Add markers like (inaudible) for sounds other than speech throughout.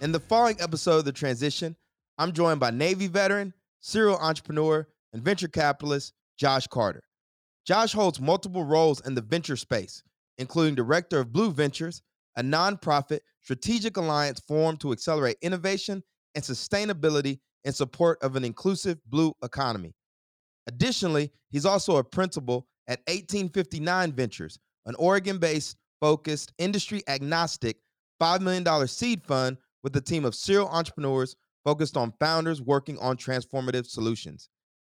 In the following episode of The Transition, I'm joined by Navy veteran, serial entrepreneur, and venture capitalist Josh Carter. Josh holds multiple roles in the venture space, including director of Blue Ventures, a nonprofit strategic alliance formed to accelerate innovation and sustainability in support of an inclusive blue economy. Additionally, he's also a principal at 1859 Ventures, an Oregon based, focused, industry agnostic $5 million seed fund with a team of serial entrepreneurs focused on founders working on transformative solutions.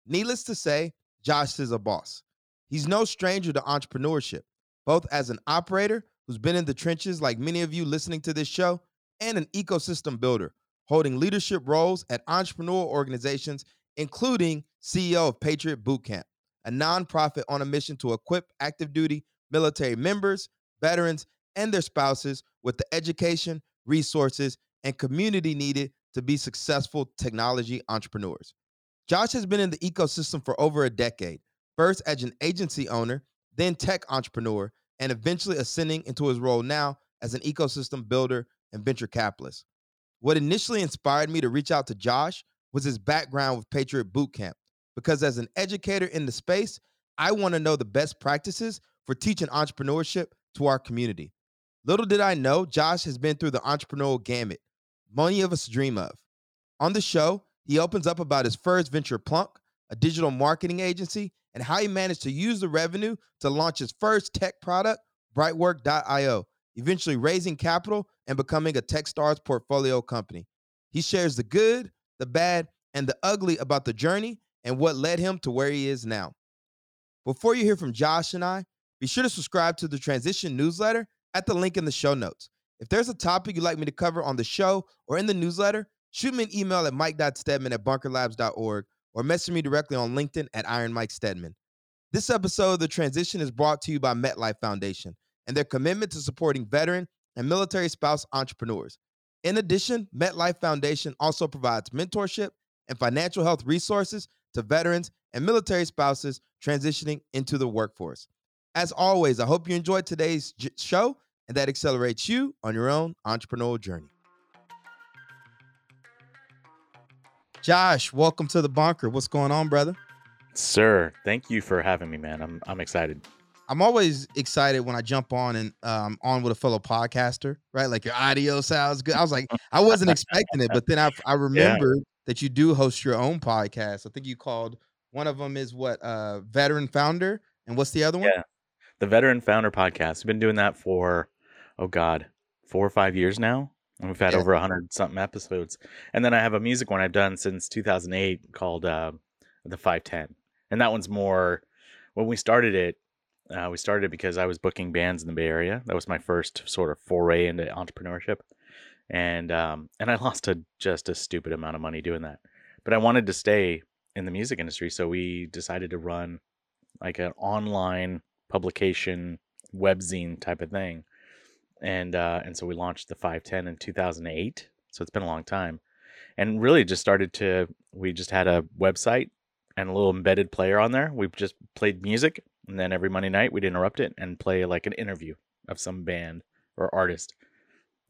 Needless to say, Josh is a boss. He's no stranger to entrepreneurship, both as an operator who's been in the trenches like many of you listening to this show, and an ecosystem builder, holding leadership roles at entrepreneurial organizations, including CEO of Patriot Bootcamp, a nonprofit on a mission to equip active duty military members, veterans, and their spouses with the education, resources, and community needed to be successful technology entrepreneurs. Josh has been in the ecosystem for over a decade, first as an agency owner, then tech entrepreneur, and eventually ascending into his role now as an ecosystem builder and venture capitalist. What initially inspired me to reach out to Josh was his background with Patriot Bootcamp, because as an educator in the space, I want to know the best practices for teaching entrepreneurship to our community. Little did I know, Josh has been through the entrepreneurial gamut many of us dream of. On the show, he opens up about his first venture, Plunk, a digital marketing agency, and how he managed to use the revenue to launch his first tech product, Brightwork.io, eventually raising capital and becoming a Techstars portfolio company. He shares the good, the bad, and the ugly about the journey and what led him to where he is now. Before you hear from Josh and I, be sure to subscribe to the Transition newsletter at the link in the show notes. If there's a topic you'd like me to cover on the show or in the newsletter, shoot me an email at mike.stedman at bunkerlabs.org or message me directly on LinkedIn at Iron Mike Stedman. This episode of The Transition is brought to you by MetLife Foundation and their commitment to supporting veteran and military spouse entrepreneurs. In addition, MetLife Foundation also provides mentorship and financial health resources to veterans and military spouses transitioning into the workforce. As always, I hope you enjoyed today's show and that accelerates you on your own entrepreneurial journey. Josh, welcome to the bunker. What's going on, brother? Sir, thank you for having me, man. I'm I'm excited. I'm always excited when I jump on and um on with a fellow podcaster, right? Like your audio sounds good. I was like, I wasn't expecting it, but then I (laughs) I remembered yeah. that you do host your own podcast. I think you called one of them is what uh veteran founder, and what's the other one? Yeah, the veteran founder podcast. We've been doing that for oh god, four or five years now. And we've had yeah. over a hundred something episodes. And then I have a music one I've done since 2008 called uh, the 510, and that one's more. When we started it, uh, we started it because I was booking bands in the Bay Area. That was my first sort of foray into entrepreneurship, and um, and I (laughs) lost a, just a stupid amount of money doing that. But I wanted to stay in the music industry, so we decided to run like an online publication webzine type of thing and uh, and so we launched the 510 in 2008 so it's been a long time and really just started to we just had a website and a little embedded player on there. We just played music and then every monday night we'd interrupt it and play like an interview of some band or artist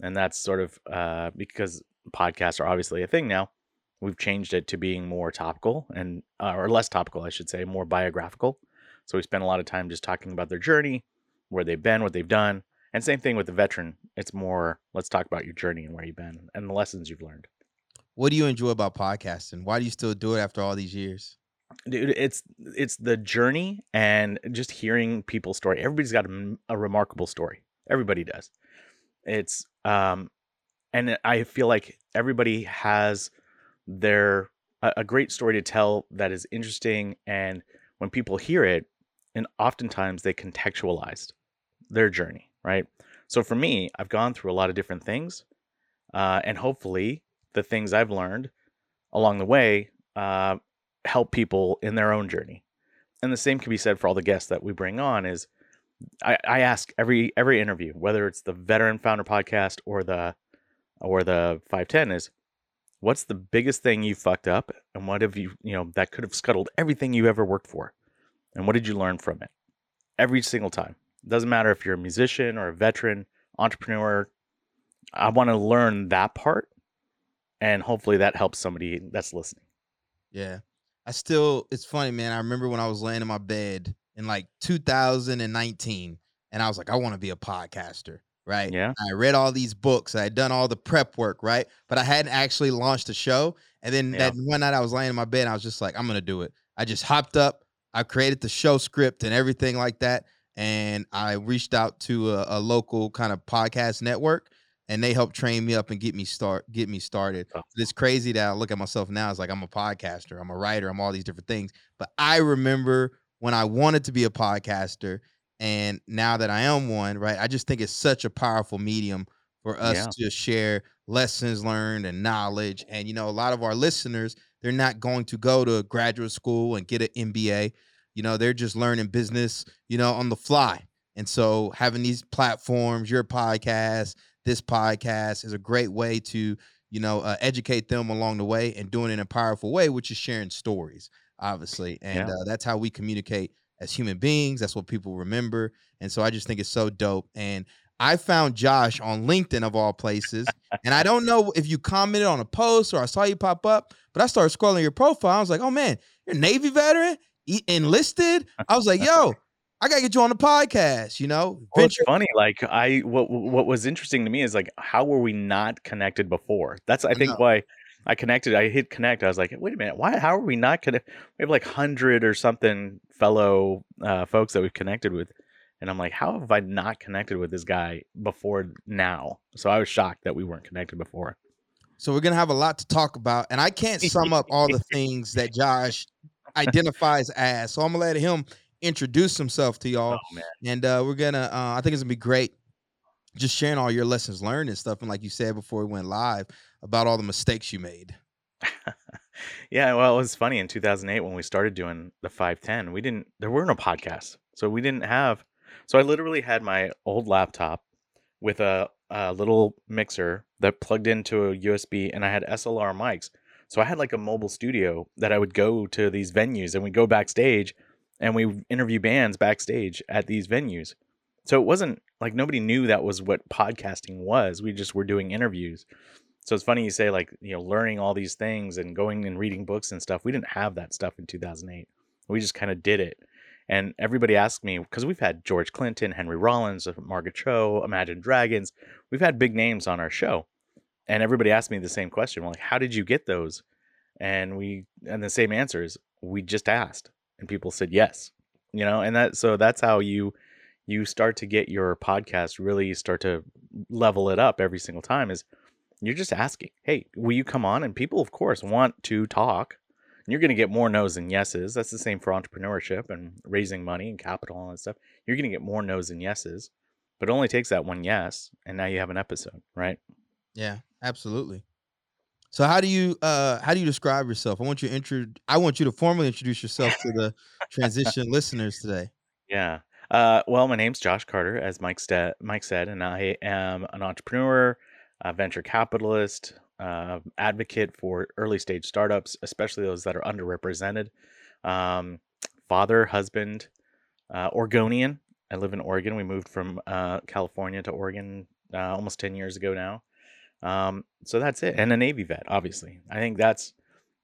and that's sort of uh, because podcasts are obviously a thing now we've changed it to being more topical and uh, or less topical i should say more biographical so we spend a lot of time just talking about their journey where they've been what they've done and same thing with the veteran. It's more let's talk about your journey and where you've been and the lessons you've learned. What do you enjoy about podcasting? Why do you still do it after all these years? Dude, it's it's the journey and just hearing people's story. Everybody's got a, a remarkable story. Everybody does. It's um and I feel like everybody has their a, a great story to tell that is interesting and when people hear it and oftentimes they contextualized their journey right? So for me, I've gone through a lot of different things, uh, and hopefully the things I've learned along the way uh, help people in their own journey. And the same can be said for all the guests that we bring on. Is I, I ask every every interview, whether it's the Veteran Founder Podcast or the or the 510, is what's the biggest thing you fucked up, and what have you you know that could have scuttled everything you ever worked for, and what did you learn from it? Every single time. Doesn't matter if you're a musician or a veteran, entrepreneur. I want to learn that part, and hopefully that helps somebody that's listening. Yeah. I still, it's funny, man. I remember when I was laying in my bed in like 2019, and I was like, I want to be a podcaster, right? Yeah. I read all these books, I had done all the prep work, right? But I hadn't actually launched a show. And then Yeah. that one night I was laying in my bed, and I was just like, I'm gonna do it. I just hopped up, I created the show script and everything like that, and I reached out to a, a local kind of podcast network, and they helped train me up and get me start get me started. Oh. It's crazy that I look at myself now as like I'm a podcaster, I'm a writer, I'm all these different things. But I remember when I wanted to be a podcaster, and now that I am one, right? I just think it's such a powerful medium for us Yeah. to share lessons learned and knowledge. And you know, a lot of our listeners, they're not going to go to graduate school and get an MBA. You know, they're just learning business, you know, on the fly. And so having these platforms, your podcast, this podcast is a great way to, you know, uh, educate them along the way and doing it in a powerful way, which is sharing stories, obviously. And Yeah. uh, that's how we communicate as human beings. That's what people remember. And so I just think it's so dope. And I found Josh on LinkedIn of all places. and I don't know if you commented on a post or I saw you pop up, but I started scrolling your profile. I was like, oh man, you're a Navy veteran, enlisted. I was like, yo, I gotta get you on the podcast, you know? Well, it's funny. Like I, what what was interesting to me is like, how were we not connected before? That's I think know. why I connected. I hit connect. I was like, wait a minute, why? How are we not connected? We have like hundred or something fellow uh, folks that we've connected with, and I'm like, how have I not connected with this guy before now? So I was shocked that we weren't connected before. So we're gonna have a lot to talk about, and I can't sum up all the (laughs) things that Josh identifies as. So I'm gonna let him introduce himself to y'all, Oh and uh, we're gonna. Uh, I think it's gonna be great, just sharing all your lessons learned and stuff, and like you said before we went live about all the mistakes you made. (laughs) yeah. Well, it was funny in 2008 when we started doing the 510. We didn't. There were no podcasts, so we didn't have. So I literally had my old laptop with a, a little mixer that plugged into a USB, and I had XLR mics. So I had like a mobile studio that I would go to these venues, and we'd go backstage, and we interview bands backstage at these venues. So it wasn't like nobody knew that was what podcasting was. We just were doing interviews. So it's funny you say like you know learning all these things and going and reading books and stuff. We didn't have that stuff in 2008. We just kind of did it. And everybody asked me because we've had George Clinton, Henry Rollins, Margaret Cho, Imagine Dragons. We've had big names on our show, and everybody asked me the same question. Like, how did you get those? And we and the same answer is we just asked, and people said yes. You know, and that so that's how you you start to get your podcast really start to level it up every single time is you're just asking, hey, will you come on? And people, of course, want to talk. And you're going to get more no's than yeses. That's the same for entrepreneurship and raising money and capital and stuff. You're going to get more no's than yeses, but it only takes that one yes, and now you have an episode, right? Yeah, absolutely. So how do you uh how do you describe yourself? I want you to intro I want you to formally introduce yourself to the (laughs) transition listeners today. Yeah. Uh, well, my name's Josh Carter, as Mike, sta- Mike said, and I am an entrepreneur, a venture capitalist, uh, advocate for early stage startups, especially those that are underrepresented. Um, father, husband, uh, Oregonian. I live in Oregon. We moved from uh, California to Oregon uh, almost 10 years ago now. Um, so that's it. And a Navy vet, obviously. I think that's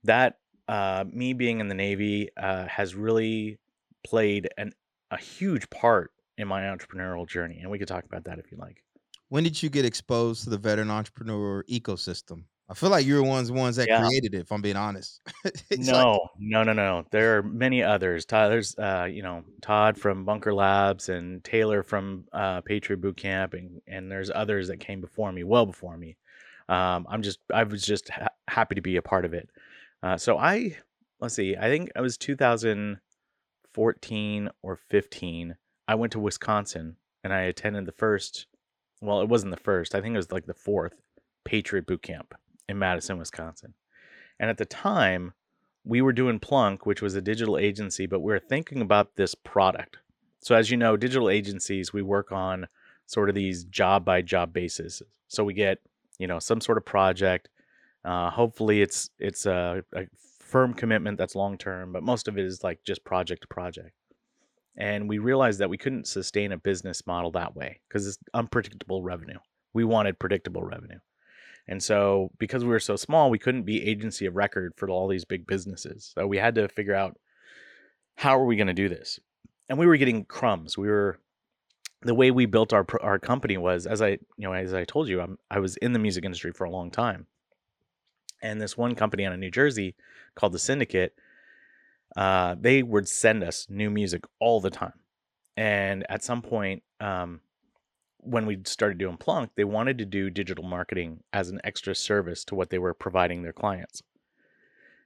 that. Uh, me being in the Navy uh, has really played an a huge part in my entrepreneurial journey, and we could talk about that if you like. When did you get exposed to the veteran entrepreneur ecosystem? I feel like you're the ones ones that Yeah. created it, if I'm being honest. (laughs) It's like- no, no, no, no. There are many others. Todd, there's, uh, you know, Todd from Bunker Labs and Taylor from uh, Patriot Boot Camp, and and there's others that came before me, well before me. Um, I'm just, I was just ha- happy to be a part of it. Uh, so I, let's see, I think it was 2014 or 15. I went to Wisconsin and I attended the first. Well, it wasn't the first. I think it was like the fourth Patriot Boot Camp in Madison, Wisconsin. And at the time, we were doing Plunk, which was a digital agency, but we were thinking about this product. So, as you know, digital agencies, we work on sort of these job by job basis. So we get, you know, some sort of project. Uh, hopefully, it's it's a, a firm commitment that's long term, but most of it is like just project to project. And we realized that we couldn't sustain a business model that way because it's unpredictable revenue. We wanted predictable revenue. And so, because we were so small, we couldn't be agency of record for all these big businesses. So we had to figure out how are we going to do this. And we were getting crumbs. We were the way we built our our company was as I you know as I told you I'm, I was in the music industry for a long time, and this one company out of New Jersey called the Syndicate, uh, they would send us new music all the time, and at some point, um, when we started doing Plunk, they wanted to do digital marketing as an extra service to what they were providing their clients.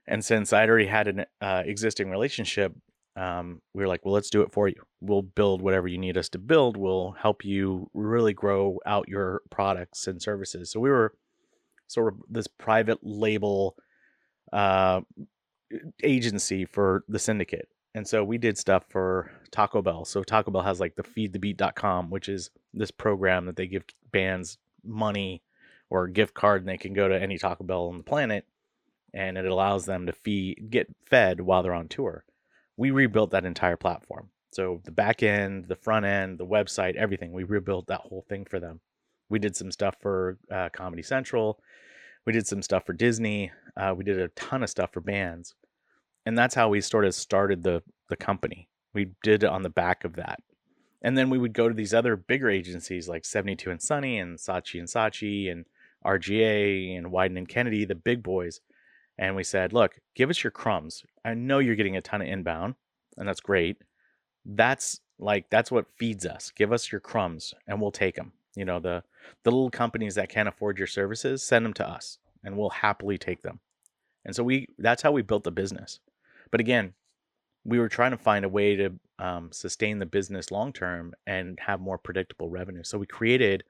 And since I'd already had an uh, existing relationship, um, we were like, well, let's do it for you. We'll build whatever you need us to build. We'll help you really grow out your products and services. So we were sort of this private label uh, agency for the syndicate. And so we did stuff for Taco Bell. So Taco Bell has like the feedthebeat.com, which is this program that they give bands money or a gift card and they can go to any Taco Bell on the planet and it allows them to feed get fed while they're on tour. We rebuilt that entire platform. So the back end, the front end, the website, everything, we rebuilt that whole thing for them. We did some stuff for uh, Comedy Central. We did some stuff for Disney. Uh, we did a ton of stuff for bands and that's how we sort of started the the company. We did it on the back of that. And then we would go to these other bigger agencies like 72 and Sunny and Saatchi and Saatchi and RGA and Wieden and Kennedy, the big boys. And we said, look, give us your crumbs. I know you're getting a ton of inbound, and that's great. That's like that's what feeds us. Give us your crumbs and we'll take them. You know, the the little companies that can't afford your services, send them to us and we'll happily take them. And so we that's how we built the business. But again, we were trying to find a way to um, sustain the business long term and have more predictable revenue. So we created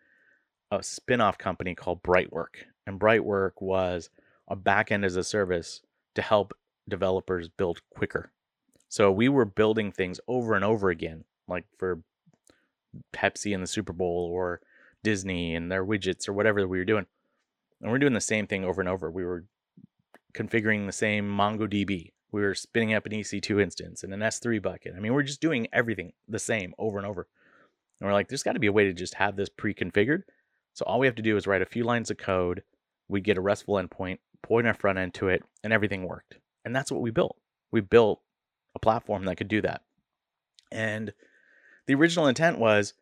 a spin-off company called Brightwork. And Brightwork was a backend as a service to help developers build quicker. So we were building things over and over again, like for Pepsi and the Super Bowl or Disney and their widgets or whatever we were doing. And we're doing the same thing over and over. We were configuring the same MongoDB we were spinning up an EC2 instance and an S3 bucket. I mean, we're just doing everything the same over and over. And we're like, there's got to be a way to just have this pre-configured. So all we have to do is write a few lines of code. We get a RESTful endpoint, point our front end to it, and everything worked. And that's what we built. We built a platform that could do that. And the original intent was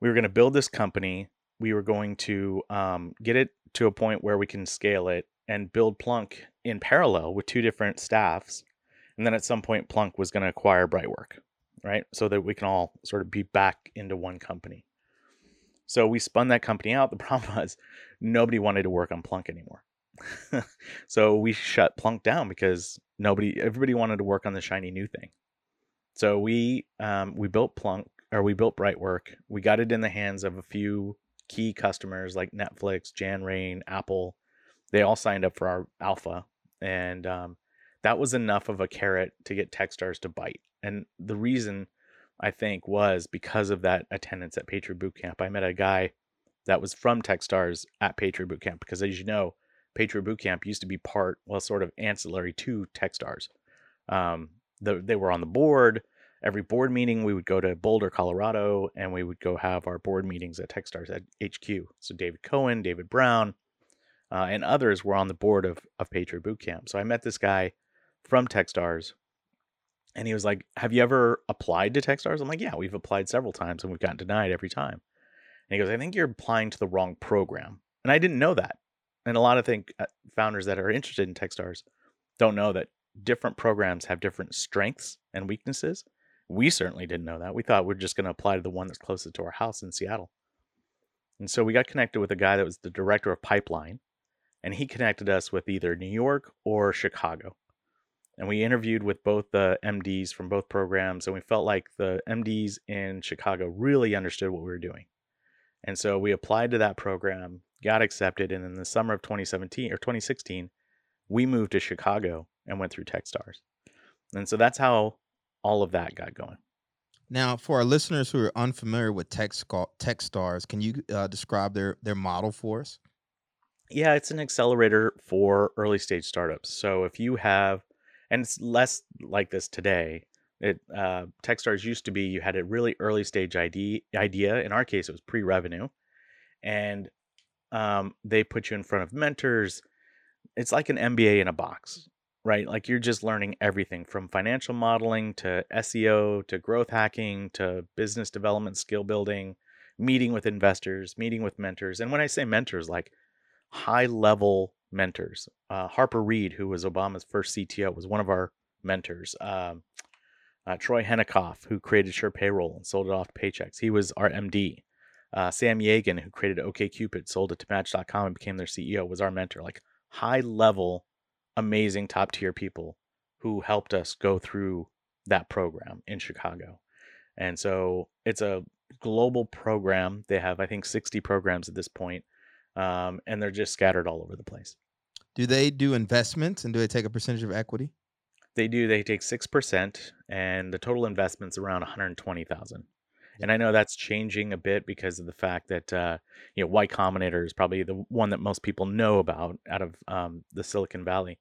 we were going to build this company. We were going to um, get it to a point where we can scale it and build Plunk in parallel with two different staffs. And then at some point, Plunk was going to acquire Brightwork, right? So that we can all sort of be back into one company. So we spun that company out. (laughs) The problem was nobody wanted to work on Plunk anymore. (laughs) so we shut Plunk down because nobody, everybody wanted to work on the shiny new thing. So we um, we built Plunk or we built Brightwork. We got it in the hands of a few key customers like Netflix, Janrain, Apple, they all signed up for our alpha, and um, that was enough of a carrot to get Techstars to bite. And the reason I think was because of that attendance at Patriot Bootcamp. I met a guy that was from Techstars at Patriot Bootcamp because, as you know, Patriot Bootcamp used to be part, well, sort of ancillary to Techstars. Um, the, they were on the board. Every board meeting, we would go to Boulder, Colorado, and we would go have our board meetings at Techstars at HQ. So David Cohen, David Brown, uh, and others were on the board of of Patriot Boot Camp. So I met this guy from Techstars, and he was like, "Have you ever applied to Techstars?" I'm like, "Yeah, we've applied several times, and we've gotten denied every time." And he goes, "I think you're applying to the wrong program," and I didn't know that. And a lot of think uh, founders that are interested in Techstars don't know that different programs have different strengths and weaknesses. We certainly didn't know that. We thought we we're just going to apply to the one that's closest to our house in Seattle. And so we got connected with a guy that was the director of pipeline and he connected us with either New York or Chicago. And we interviewed with both the MDs from both programs, and we felt like the MDs in Chicago really understood what we were doing. And so we applied to that program, got accepted, and in the summer of 2017 or 2016, we moved to Chicago and went through TechStars. And so that's how all of that got going. Now, for our listeners who are unfamiliar with Tech TechStars, can you uh, describe their their model for us? Yeah, it's an accelerator for early stage startups. So if you have, and it's less like this today. It uh, TechStars used to be you had a really early stage idea. Idea in our case, it was pre revenue, and um, they put you in front of mentors. It's like an MBA in a box, right? Like you're just learning everything from financial modeling to SEO to growth hacking to business development, skill building, meeting with investors, meeting with mentors. And when I say mentors, like high level mentors. Uh, Harper Reed, who was Obama's first CTO, was one of our mentors. Um, uh, Troy Henikoff, who created SurePayroll and sold it off to Paychex, he was our MD. Uh, Sam Yagan, who created OKCupid, sold it to Match.com and became their CEO, was our mentor. Like high level, amazing top tier people who helped us go through that program in Chicago. And so it's a global program. They have, I think, 60 programs at this point um, and they're just scattered all over the place. Do they do investments and do they take a percentage of equity? They do. They take six percent, and the total investment's around one hundred twenty thousand. And I know that's changing a bit because of the fact that uh, you know Y Combinator is probably the one that most people know about out of um, the Silicon Valley.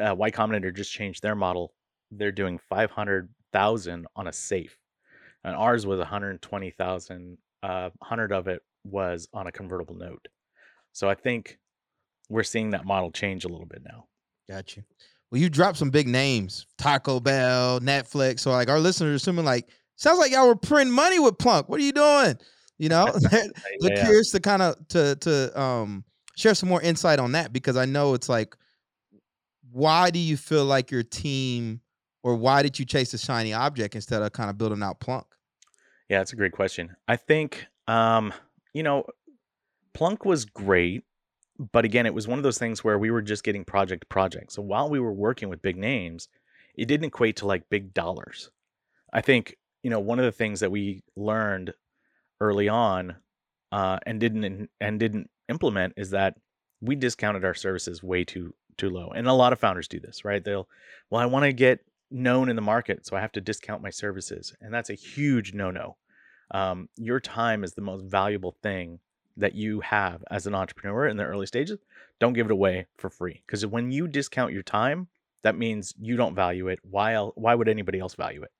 Uh, y Combinator just changed their model. They're doing five hundred thousand on a safe, and ours was one hundred twenty thousand. Uh, hundred of it was on a convertible note. So I think we're seeing that model change a little bit now. Got you. Well, you dropped some big names: Taco Bell, Netflix. So like our listeners are assuming like sounds like y'all were printing money with Plunk. What are you doing? You know, (laughs) (laughs) yeah. curious to kind of to to um share some more insight on that because I know it's like, why do you feel like your team, or why did you chase the shiny object instead of kind of building out Plunk? Yeah, that's a great question. I think, um, you know, Plunk was great, but again, it was one of those things where we were just getting project to project. So while we were working with big names, it didn't equate to like big dollars. I think you know one of the things that we learned early on uh, and didn't and didn't implement is that we discounted our services way too too low. And a lot of founders do this, right? They'll, well, I want to get known in the market, so I have to discount my services, and that's a huge no no. Um, your time is the most valuable thing that you have as an entrepreneur in the early stages, don't give it away for free. Because when you discount your time, that means you don't value it. Why why would anybody else value it?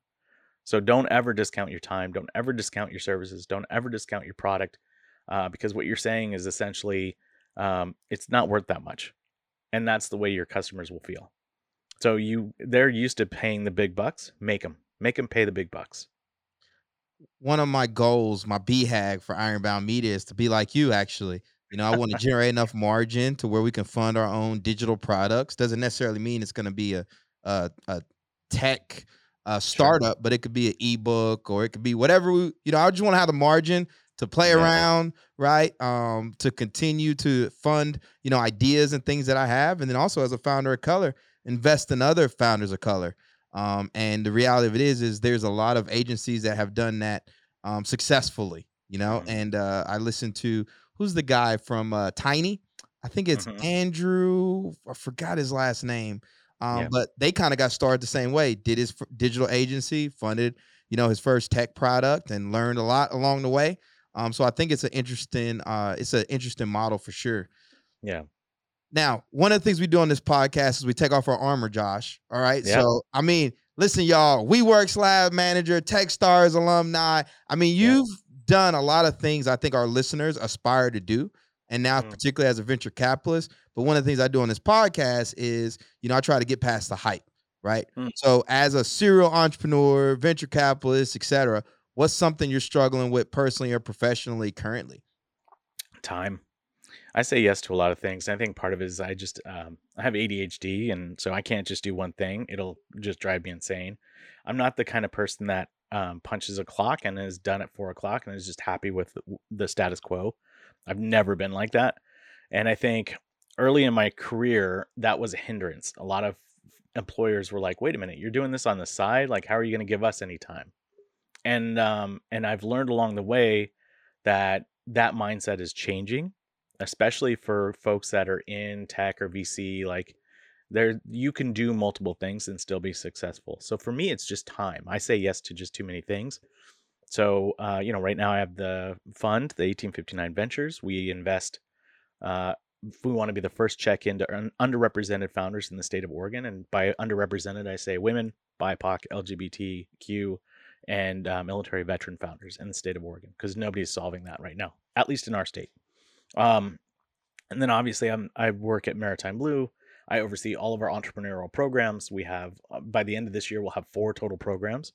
So don't ever discount your time. Don't ever discount your services. Don't ever discount your product, uh, because what you're saying is essentially um, it's not worth that much, and that's the way your customers will feel. So you they're used to paying the big bucks. Make them make them pay the big bucks one of my goals, my BHAG for Ironbound Media is to be like you, actually. You know, I want to (laughs) generate enough margin to where we can fund our own digital products. Doesn't necessarily mean it's going to be a, a, a tech uh, startup, sure. but it could be an ebook or it could be whatever. We, you know, I just want to have the margin to play yeah. around, right? Um, to continue to fund, you know, ideas and things that I have, and then also as a founder of color, invest in other founders of color. Um, and the reality of it is, is there's a lot of agencies that have done that um, successfully, you know. Mm-hmm. And uh, I listened to who's the guy from uh, Tiny? I think it's mm-hmm. Andrew. I forgot his last name. Um, yeah. But they kind of got started the same way. Did his f- digital agency, funded, you know, his first tech product, and learned a lot along the way. Um, so I think it's an interesting, uh, it's an interesting model for sure. Yeah. Now, one of the things we do on this podcast is we take off our armor, Josh. All right. Yep. So, I mean, listen, y'all, WeWorks Lab Manager, TechStars alumni. I mean, you've yep. done a lot of things I think our listeners aspire to do. And now, mm. particularly as a venture capitalist. But one of the things I do on this podcast is, you know, I try to get past the hype, right? Mm. So, as a serial entrepreneur, venture capitalist, etc., what's something you're struggling with personally or professionally currently? Time. I say yes to a lot of things. I think part of it is I just um, I have ADHD, and so I can't just do one thing. It'll just drive me insane. I'm not the kind of person that um, punches a clock and is done at four o'clock and is just happy with the status quo. I've never been like that, and I think early in my career that was a hindrance. A lot of employers were like, "Wait a minute, you're doing this on the side. Like, how are you going to give us any time?" And um, and I've learned along the way that that mindset is changing, especially for folks that are in tech or VC. Like, there, you can do multiple things and still be successful. So for me, it's just time. I say yes to just too many things. So, uh, you know, right now I have the fund, the 1859 Ventures. We invest uh, we want to be the first check into underrepresented founders in the state of Oregon. And by underrepresented, I say women, BIPOC, LGBTQ, and uh, military veteran founders in the state of Oregon, because nobody's solving that right now, at least in our state. Um, and then obviously, I'm I work at Maritime Blue. I oversee all of our entrepreneurial programs. We have uh, by the end of this year, we'll have four total programs,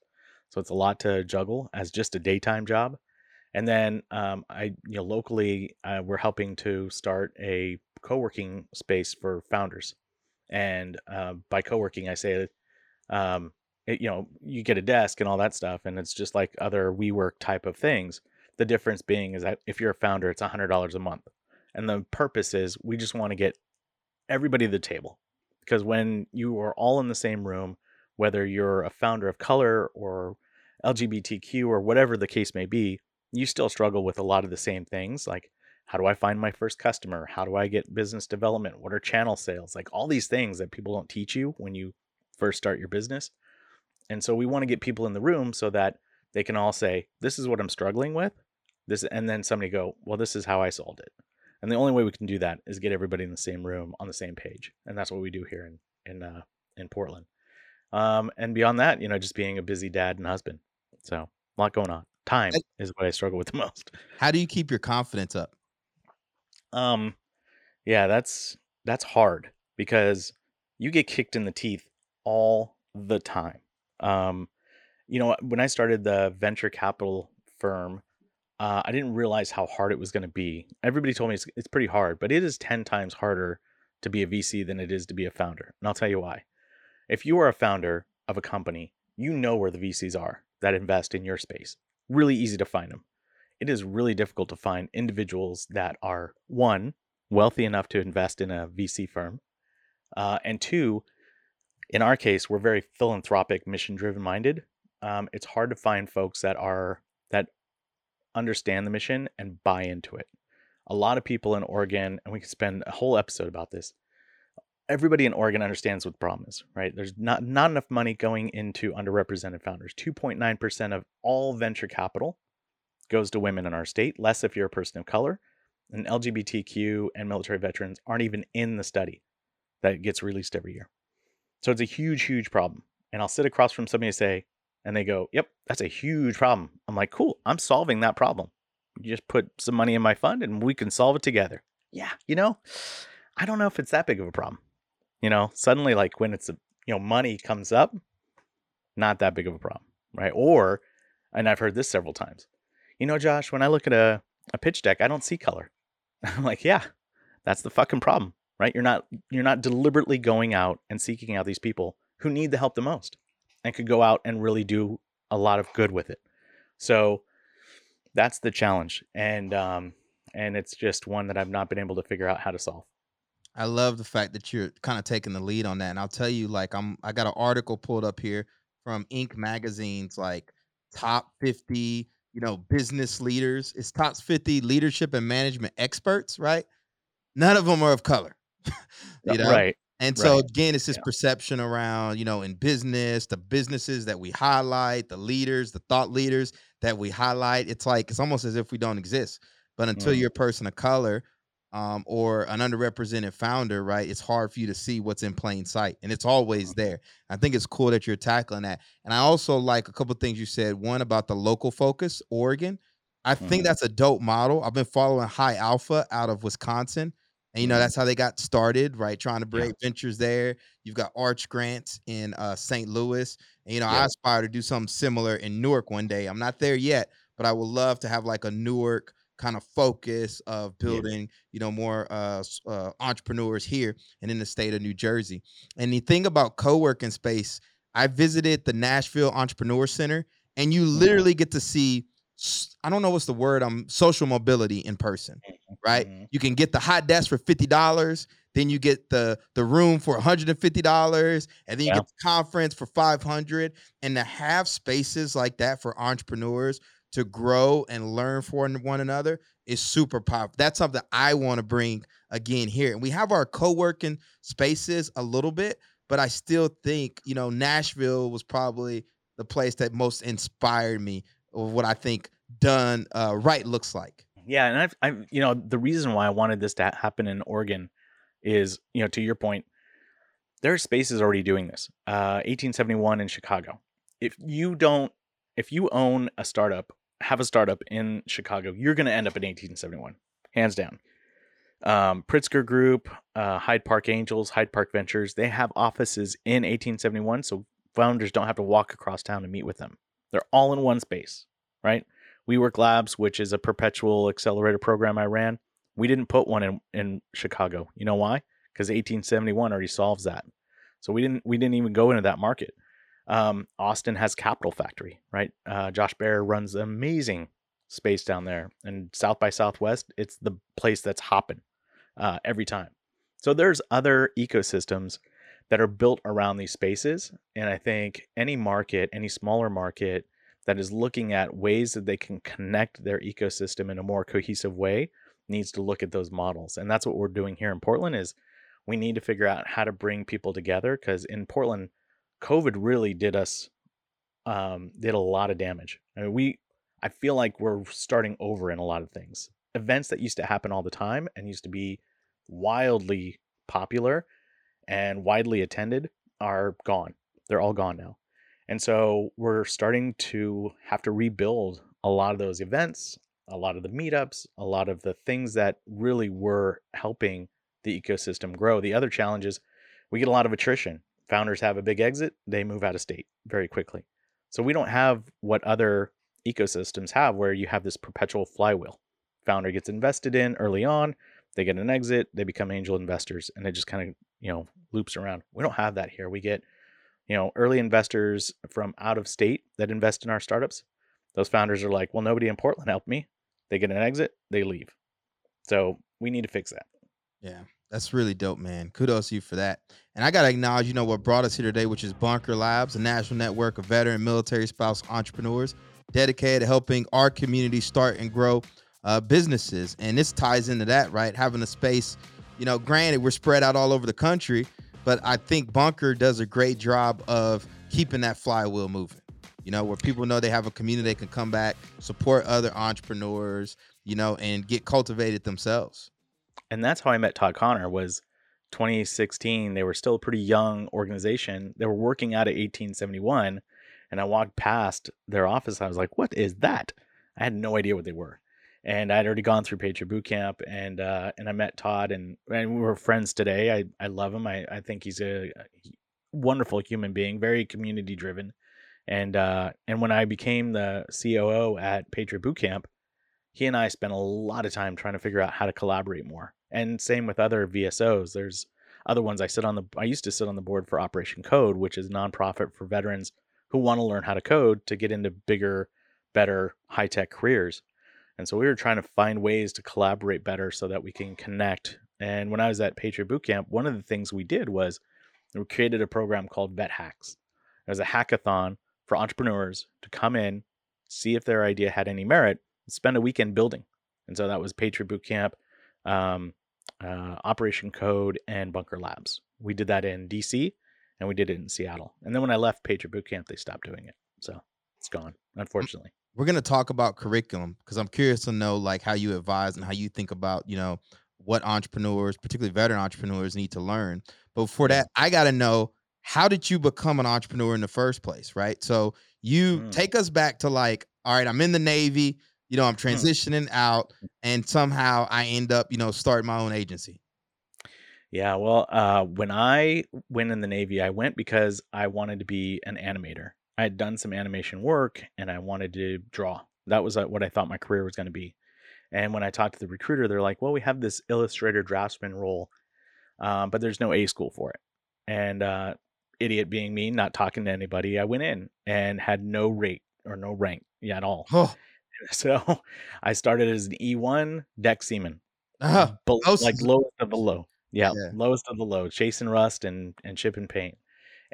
so it's a lot to juggle as just a daytime job. And then um, I, you know, locally, uh, we're helping to start a co-working space for founders. And uh, by co-working, I say, um, it, you know, you get a desk and all that stuff, and it's just like other WeWork type of things. The difference being is that if you're a founder, it's hundred dollars a month, and the purpose is we just want to get everybody to the table, because when you are all in the same room, whether you're a founder of color or LGBTQ or whatever the case may be, you still struggle with a lot of the same things like how do I find my first customer? How do I get business development? What are channel sales? Like all these things that people don't teach you when you first start your business. And so we want to get people in the room so that they can all say, "This is what I'm struggling with." This and then somebody go, "Well, this is how I solved it." And the only way we can do that is get everybody in the same room on the same page. And that's what we do here in in uh, in Portland. Um, and beyond that, you know, just being a busy dad and husband. So, a lot going on time is what I struggle with the (laughs) most. How do you keep your confidence up? Um, yeah, that's that's hard because you get kicked in the teeth all the time. Um, you know, when I started the venture capital firm, uh, I didn't realize how hard it was going to be. Everybody told me it's, it's pretty hard, but it is 10 times harder to be a VC than it is to be a founder. And I'll tell you why. If you are a founder of a company, you know where the VCs are that invest in your space really easy to find them. It is really difficult to find individuals that are one, wealthy enough to invest in a VC firm, uh, and two, in our case, we're very philanthropic, mission driven minded. Um, it's hard to find folks that are that understand the mission and buy into it. A lot of people in Oregon, and we could spend a whole episode about this. Everybody in Oregon understands what the problem is, right? There's not not enough money going into underrepresented founders. 2.9% of all venture capital goes to women in our state, less if you're a person of color. And LGBTQ and military veterans aren't even in the study that gets released every year. So it's a huge, huge problem. And I'll sit across from somebody and say, and they go, Yep, that's a huge problem. I'm like, Cool, I'm solving that problem. You just put some money in my fund and we can solve it together. Yeah, you know, I don't know if it's that big of a problem. You know, suddenly, like when it's, a, you know, money comes up, not that big of a problem, right? Or, and I've heard this several times, you know, Josh, when I look at a, a pitch deck, I don't see color. (laughs) I'm like, yeah, that's the fucking problem, right? You're not you're not deliberately going out and seeking out these people who need the help the most and could go out and really do a lot of good with it. So that's the challenge. And um and it's just one that I've not been able to figure out how to solve. I love the fact that you're kind of taking the lead on that. And I'll tell you, like, I'm I got an article pulled up here from Inc. magazine's like top 50 you know, business leaders. It's top 50 leadership and management experts, right? None of them are of color. (laughs) you know? Right. And so right. again, it's this yeah. perception around, you know, in business, the businesses that we highlight, the leaders, the thought leaders that we highlight. It's like it's almost as if we don't exist. But until mm. you're a person of color, um, or an underrepresented founder, right? It's hard for you to see what's in plain sight, and it's always mm-hmm. there. I think it's cool that you're tackling that. And I also like a couple things you said. One about the local focus, Oregon. I think mm-hmm. that's a dope model. I've been following High Alpha out of Wisconsin. And you know, mm-hmm. that's how they got started, right? Trying to break yeah. ventures there. You've got Arch Grants in uh, St. Louis. And you know, yeah. I aspire to do something similar in Newark one day. I'm not there yet, but I would love to have like a Newark kind of focus of building, yeah. you know, more uh, uh, entrepreneurs here and in the state of New Jersey. And the thing about co-working space, I visited the Nashville Entrepreneur Center, and you mm-hmm. literally get to see. I don't know what's the word. I'm um, social mobility in person, right? Mm-hmm. You can get the hot desk for fifty dollars. Then you get the the room for $150 and then you yeah. get the conference for 500 and to have spaces like that for entrepreneurs to grow and learn for one another is super powerful. That's something I want to bring again here. And we have our co-working spaces a little bit, but I still think, you know, Nashville was probably the place that most inspired me of what I think done uh, right looks like. Yeah, and I've, I've, you know, the reason why I wanted this to happen in Oregon is, you know, to your point, there are spaces already doing this. Uh, 1871 in Chicago. If you don't, if you own a startup, have a startup in Chicago, you're going to end up in 1871, hands down. Um, Pritzker Group, uh, Hyde Park Angels, Hyde Park Ventures, they have offices in 1871, so founders don't have to walk across town to meet with them. They're all in one space, right? WeWork Labs, which is a perpetual accelerator program I ran, we didn't put one in, in Chicago. You know why? Because 1871 already solves that. So we didn't we didn't even go into that market. Um, Austin has Capital Factory, right? Uh, Josh Baer runs amazing space down there, and South by Southwest, it's the place that's hopping uh, every time. So there's other ecosystems that are built around these spaces, and I think any market, any smaller market that is looking at ways that they can connect their ecosystem in a more cohesive way needs to look at those models and that's what we're doing here in portland is we need to figure out how to bring people together because in portland covid really did us um, did a lot of damage. I mean, we i feel like we're starting over in a lot of things. Events that used to happen all the time and used to be wildly popular and widely attended are gone they're all gone now and so we're starting to have to rebuild a lot of those events, a lot of the meetups, a lot of the things that really were helping the ecosystem grow. The other challenge is we get a lot of attrition. Founders have a big exit, they move out of state very quickly. So we don't have what other ecosystems have where you have this perpetual flywheel. Founder gets invested in early on, they get an exit, they become angel investors, and it just kind of, you know, loops around. We don't have that here. We get you know, early investors from out of state that invest in our startups, those founders are like, well, nobody in Portland helped me. They get an exit, they leave. So we need to fix that. Yeah, that's really dope, man. Kudos to you for that. And I got to acknowledge, you know, what brought us here today, which is Bunker Labs, a national network of veteran military spouse entrepreneurs dedicated to helping our community start and grow uh, businesses. And this ties into that, right? Having a space, you know, granted, we're spread out all over the country, but I think Bunker does a great job of keeping that flywheel moving. You know, where people know they have a community they can come back, support other entrepreneurs, you know, and get cultivated themselves. And that's how I met Todd Connor was 2016. They were still a pretty young organization. They were working out of 1871 and I walked past their office. I was like, "What is that?" I had no idea what they were and I'd already gone through Patriot Boot Camp, and uh, and I met Todd, and and we were friends today. I I love him. I I think he's a wonderful human being, very community driven, and uh, and when I became the COO at Patriot Boot Camp, he and I spent a lot of time trying to figure out how to collaborate more. And same with other VSOs. There's other ones I sit on the. I used to sit on the board for Operation Code, which is a nonprofit for veterans who want to learn how to code to get into bigger, better, high tech careers and so we were trying to find ways to collaborate better so that we can connect. And when I was at Patriot Boot Camp, one of the things we did was we created a program called Vet Hacks. It was a hackathon for entrepreneurs to come in, see if their idea had any merit, spend a weekend building. And so that was Patriot Boot Camp, um, uh, Operation Code, and Bunker Labs. We did that in DC and we did it in Seattle. And then when I left Patriot Boot Camp, they stopped doing it. So it's gone, unfortunately we're going to talk about curriculum because I'm curious to know like how you advise and how you think about, you know, what entrepreneurs, particularly veteran entrepreneurs need to learn. But before that, I got to know how did you become an entrepreneur in the first place, right? So you mm. take us back to like, all right, I'm in the Navy, you know, I'm mm. transitioning mm. out and somehow I end up, you know, starting my own agency. Yeah, well, uh, when I went in the Navy, I went because I wanted to be an animator. I had done some animation work and I wanted to draw. That was uh, what I thought my career was going to be. And when I talked to the recruiter, they're like, well, we have this illustrator draftsman role, um, but there's no A school for it. And uh, idiot being me, not talking to anybody, I went in and had no rate or no rank at all. Oh. (laughs) So I started as an E1 deck seaman, uh-huh. like lowest of the low. Yeah, yeah, lowest of the low, chasing rust and and chipping paint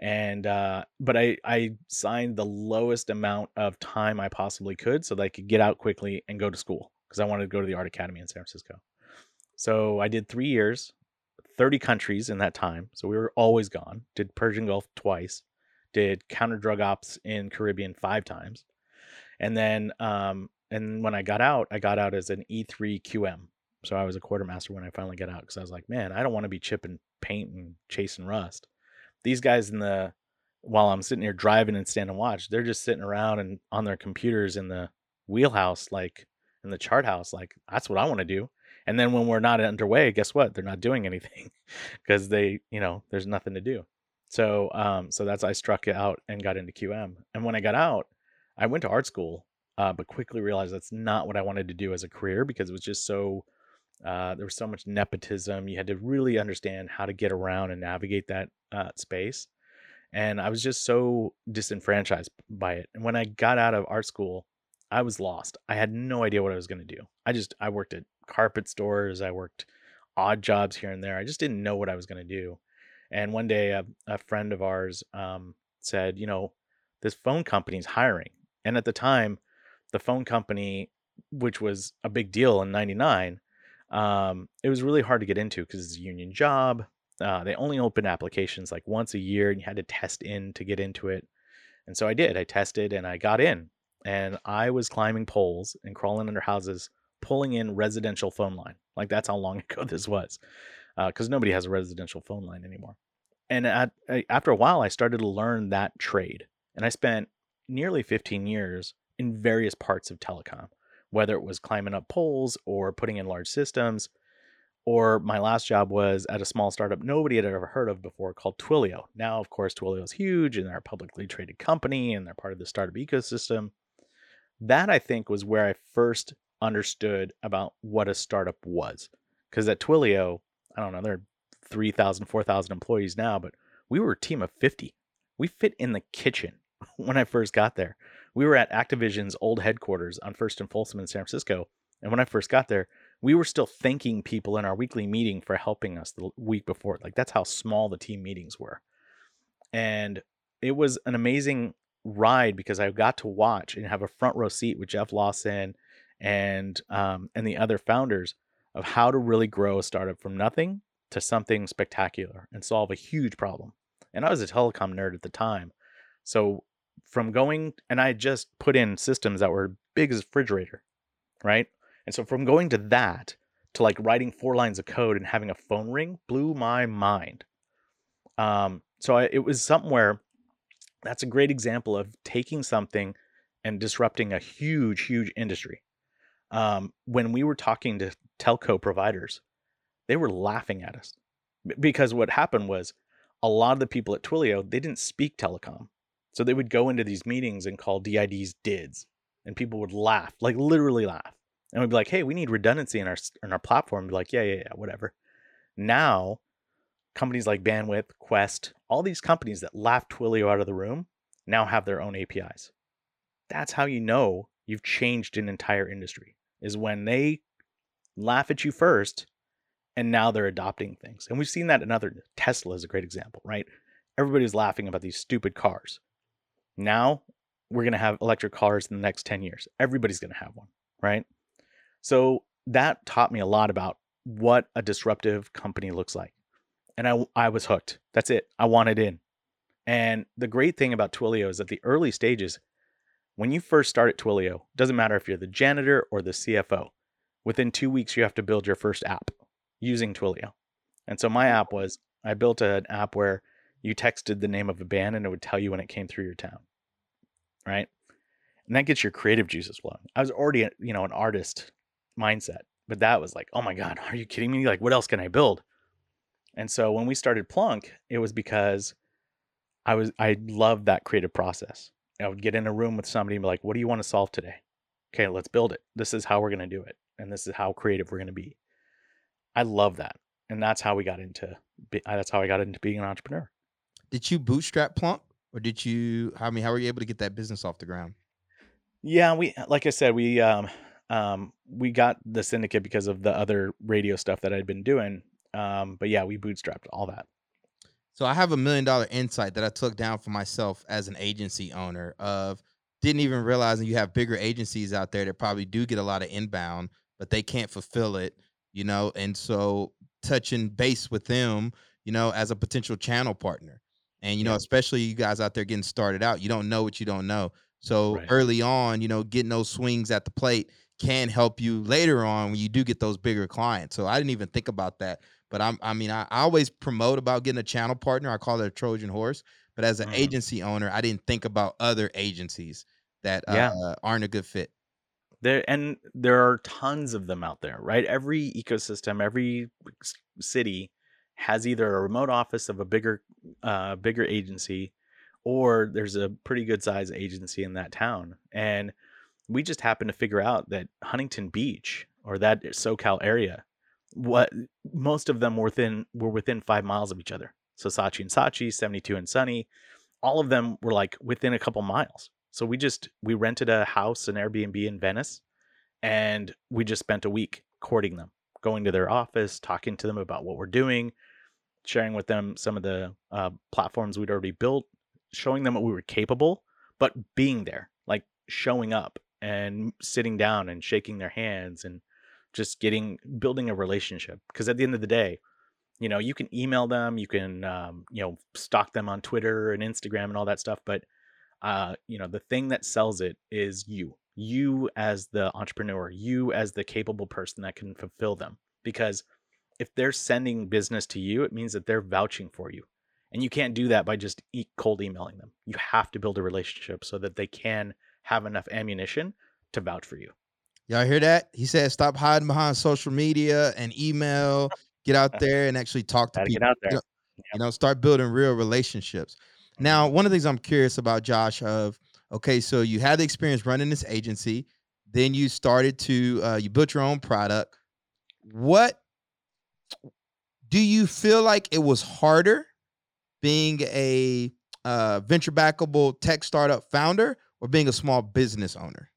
and uh, but I I signed the lowest amount of time I possibly could so that I could get out quickly and go to school. because I wanted to go to the Art Academy in San Francisco. So I did three years, 30 countries in that time. So we were always gone. Did Persian Gulf twice, did counter drug ops in Caribbean five times. And then um, and when I got out, I got out as an E3 QM. So I was a quartermaster when I finally got out because I was like, man, I don't want to be chipping paint and chasing rust. These guys in the while I'm sitting here driving and standing watch, they're just sitting around and on their computers in the wheelhouse, like in the chart house. Like that's what I want to do. And then when we're not underway, guess what? They're not doing anything (laughs) because they, you know, there's nothing to do. So, um, so that's I struck out and got into QM. And when I got out, I went to art school, uh, but quickly realized that's not what I wanted to do as a career because it was just so. Uh, there was so much nepotism. You had to really understand how to get around and navigate that uh, space and I was just so disenfranchised by it. And when I got out of art school, I was lost. I had no idea what I was going to do. I just I worked at carpet stores, I worked odd jobs here and there. I just didn't know what I was going to do. And one day, a, a friend of ours um, said, "You know, this phone company's hiring." And at the time, the phone company, which was a big deal in '99, um, it was really hard to get into because it's a union job. Uh, they only opened applications like once a year, and you had to test in to get into it. And so I did. I tested and I got in. And I was climbing poles and crawling under houses, pulling in residential phone line. Like that's how long (laughs) ago this was, because uh, nobody has a residential phone line anymore. And at, after a while, I started to learn that trade. And I spent nearly 15 years in various parts of telecom, whether it was climbing up poles or putting in large systems or my last job was at a small startup nobody had ever heard of before called Twilio. Now, of course, Twilio is huge and they're a publicly traded company and they're part of the startup ecosystem. That I think was where I first understood about what a startup was. Because at Twilio, I don't know, there are 3,000, 4,000 employees now, but we were a team of 50. We fit in the kitchen (laughs) when I first got there. We were at Activision's old headquarters on First and Folsom in San Francisco. And when I first got there, we were still thanking people in our weekly meeting for helping us the week before. Like that's how small the team meetings were. And it was an amazing ride because I got to watch and have a front row seat with Jeff Lawson and um, and the other founders of how to really grow a startup from nothing to something spectacular and solve a huge problem. And I was a telecom nerd at the time. So from going and I just put in systems that were big as a refrigerator, right? And so from going to that to like writing four lines of code and having a phone ring blew my mind. Um, so I, it was somewhere that's a great example of taking something and disrupting a huge, huge industry. Um, when we were talking to telco providers, they were laughing at us because what happened was a lot of the people at Twilio they didn't speak telecom, so they would go into these meetings and call DIDs DIDs, and people would laugh, like literally laugh and we'd be like, "Hey, we need redundancy in our in our platform." Be like, "Yeah, yeah, yeah, whatever." Now, companies like Bandwidth, Qwest, all these companies that laughed Twilio out of the room now have their own APIs. That's how you know you've changed an entire industry. Is when they laugh at you first, and now they're adopting things. And we've seen that in other. Tesla is a great example, right? Everybody's laughing about these stupid cars. Now we're going to have electric cars in the next 10 years. Everybody's going to have one, right? So that taught me a lot about what a disruptive company looks like. And I, I was hooked. That's it. I wanted in. And the great thing about Twilio is at the early stages, when you first start at Twilio, doesn't matter if you're the janitor or the CFO, within two weeks, you have to build your first app using Twilio. And so my mm. app was I built an app where you texted the name of a band and it would tell you when it came through your town. Right. And that gets your creative juices flowing. I was already, you know, an artist mindset. But that was like, oh my God, are you kidding me? Like, what else can I build? And so when we started Plunk, it was because I was I loved that creative process. I would get in a room with somebody and be like, what do you want to solve today? Okay, let's build it. This is how we're gonna do it. And this is how creative we're gonna be. I love that. And that's how we got into that's how I got into being an entrepreneur. Did you bootstrap Plunk Or did you I mean how were you able to get that business off the ground? Yeah, we like I said, we um um, we got the syndicate because of the other radio stuff that I'd been doing. Um, but yeah, we bootstrapped all that. So I have a million dollar insight that I took down for myself as an agency owner of didn't even realize that you have bigger agencies out there that probably do get a lot of inbound, but they can't fulfill it, you know, and so touching base with them, you know, as a potential channel partner. And you know, Yeah. especially you guys out there getting started out, you don't know what you don't know. So Right. early on, you know, getting those swings at the plate can help you later on when you do get those bigger clients. So I didn't even think about that. But I'm I mean, I, I always promote about getting a channel partner. I call it a Trojan horse. But as an Mhm. agency owner, I didn't think about other agencies that uh, aren't a good fit. There and there are tons of them out there, right? Every ecosystem, every city has either a remote office of a bigger uh bigger agency or there's a pretty good size agency in that town. And we just happened to figure out that Huntington Beach or that SoCal area, what most of them were within were within 5 miles of each other. So Saatchi and Saatchi 72 and Sunny, all of them were like within a couple miles. So we just we rented a house, an Airbnb in Venice, and we just spent a week courting them, going to their office, talking to them about what we're doing, sharing with them some of the uh, platforms we'd already built, showing them what we were capable, but being there, like showing up and sitting down and shaking their hands and just getting building a relationship. Because at the end of the day, you know, you can email them, you can um, you know stalk them on Twitter and Instagram and all that stuff, but uh, you know, the thing that sells it is you, you as the entrepreneur, you as the capable person that can fulfill them. Because if they're sending business to you, it means that they're vouching for you. And you can't do that by just e- cold emailing them. You have to build a relationship so that they can have enough ammunition to vouch for you. Y'all hear that? He said, "Stop hiding behind social media and email. Get out (laughs) there and actually talk to Gotta people. get out You there. know, you know, start building real relationships." Now, one of the things I'm curious about, Josh, of okay, so you had the experience running this agency, then you started to uh, you built your own product. What do you feel like it was harder being a uh, venture backable tech startup founder or being a small business owner?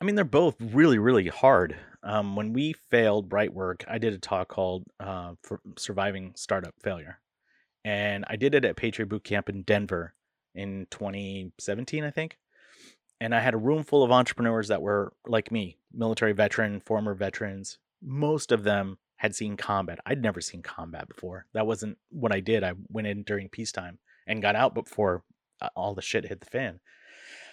I mean, they're both really, really hard. Um, when we failed Brightwork, I did a talk called uh, for Surviving Startup Failure. And I did it at Patriot Boot Camp in Denver in 2017, I think. And I had a room full of entrepreneurs that were like me, military veteran, former veterans. Most of them had seen combat. I'd never seen combat before. That wasn't what I did. I went in during peacetime and got out before uh, all the shit hit the fan.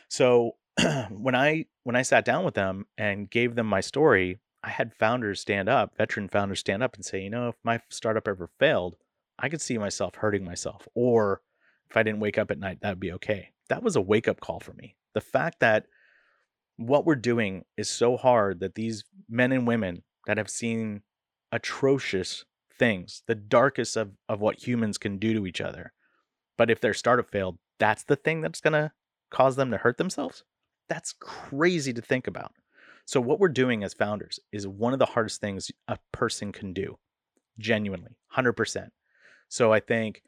So (clears throat) when I when I sat down with them and gave them my story, I had founders stand up, veteran founders stand up and say, you know, if my startup ever failed, I could see myself hurting myself, or if I didn't wake up at night, that'd be okay. That was a wake up call for me. The fact that what we're doing is so hard that these men and women that have seen atrocious things, the darkest of, of what humans can do to each other, but if their startup failed, that's the thing that's going to cause them to hurt themselves. That's crazy to think about. So, what we're doing as founders is one of the hardest things a person can do, genuinely, 100%. So, I think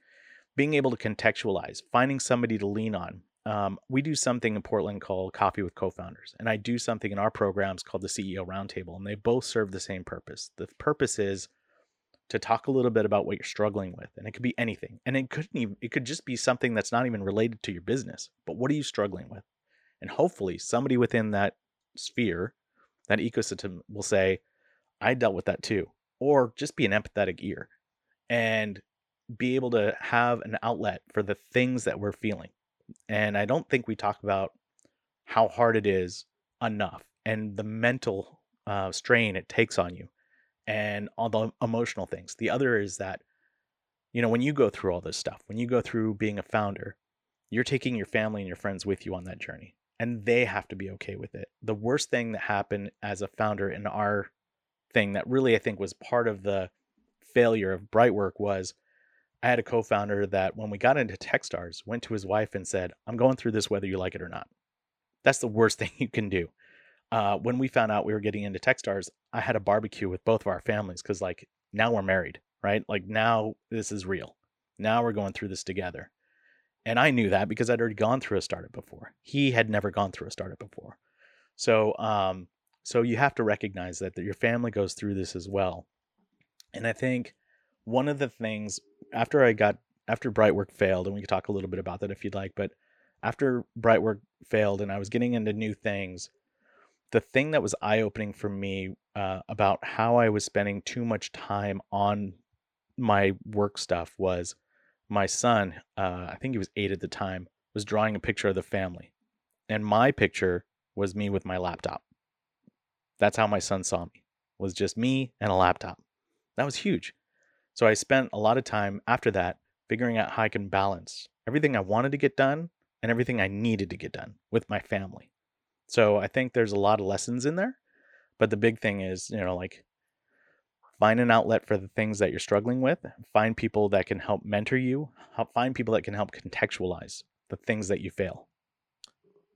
being able to contextualize, finding somebody to lean on. Um, we do something in Portland called Coffee with Co founders, and I do something in our programs called the CEO Roundtable, and they both serve the same purpose. The purpose is to talk a little bit about what you're struggling with and it could be anything and it couldn't even it could just be something that's not even related to your business but what are you struggling with and hopefully somebody within that sphere that ecosystem will say i dealt with that too or just be an empathetic ear and be able to have an outlet for the things that we're feeling and i don't think we talk about how hard it is enough and the mental uh, strain it takes on you and all the emotional things. The other is that, you know, when you go through all this stuff, when you go through being a founder, you're taking your family and your friends with you on that journey, and they have to be okay with it. The worst thing that happened as a founder in our thing that really I think was part of the failure of Brightwork was I had a co-founder that when we got into Techstars went to his wife and said, "I'm going through this whether you like it or not." That's the worst (laughs) thing you can do uh, when we found out we were getting into Techstars, I had a barbecue with both of our families because, like, now we're married, right? Like, now this is real. Now we're going through this together. And I knew that because I'd already gone through a startup before. He had never gone through a startup before. So, um, so you have to recognize that, that your family goes through this as well. And I think one of the things after I got after Brightwork failed, and we could talk a little bit about that if you'd like, but after Brightwork failed and I was getting into new things, the thing that was eye opening for me uh, about how I was spending too much time on my work stuff was my son, uh, I think he was eight at the time, was drawing a picture of the family. And my picture was me with my laptop. That's how my son saw me, was just me and a laptop. That was huge. So I spent a lot of time after that figuring out how I can balance everything I wanted to get done and everything I needed to get done with my family. So I think there's a lot of lessons in there. But the big thing is, you know, like find an outlet for the things that you're struggling with, find people that can help mentor you, help find people that can help contextualize the things that you fail.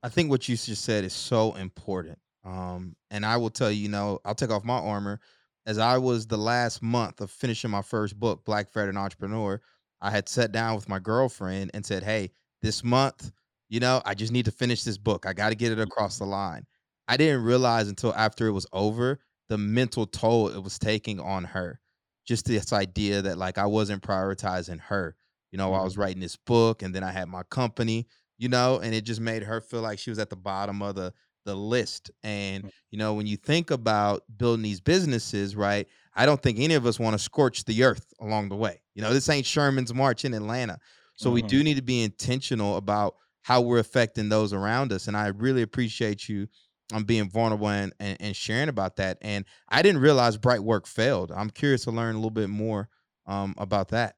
I think what you just said is so important. Um, and I will tell you, you know, I'll take off my armor. As I was the last month of finishing my first book, Black Veteran Entrepreneur, I had sat down with my girlfriend and said, Hey, this month, you know, I just need to finish this book. I got to get it across the line. I didn't realize until after it was over the mental toll it was taking on her. Just this idea that like I wasn't prioritizing her. You know, mm-hmm. I was writing this book and then I had my company, you know, and it just made her feel like she was at the bottom of the the list. And, mm. you know, when you think about building these businesses, right, I don't think any of us want to scorch the earth along the way. You know, this ain't Sherman's March in Atlanta. So mm-hmm. we do need to be intentional about how we're affecting those around us. And I really appreciate you on um, being vulnerable and, and, and, sharing about that. And I didn't realize Brightwork failed. I'm curious to learn a little bit more um, about that.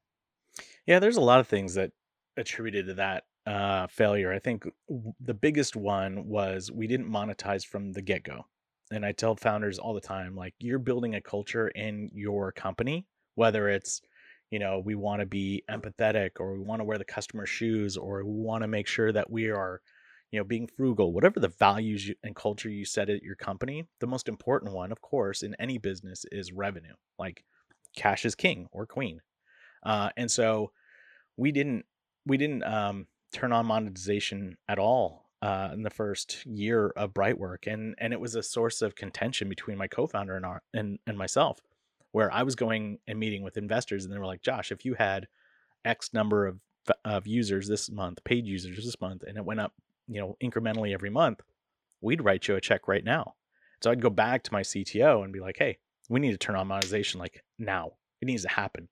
Yeah, there's a lot of things that attributed to that uh, failure. I think the biggest one was we didn't monetize from the get go. And I tell founders all the time, like you're building a culture in your company, whether it's, you know, we want to be empathetic or we want to wear the customer shoes or we want to make sure that we are, you know, being frugal, whatever the values and culture you set at your company, the most important one, of course, in any business is revenue. Like cash is king or queen. Uh, and so we didn't, we didn't, um, turn on monetization at all uh, in the first year of Brightwork, and and it was a source of contention between my co-founder and our, and and myself, where I was going and meeting with investors, and they were like, "Josh, if you had X number of of users this month, paid users this month, and it went up, you know, incrementally every month, we'd write you a check right now." So I'd go back to my CTO and be like, "Hey, we need to turn on monetization like now. It needs to happen."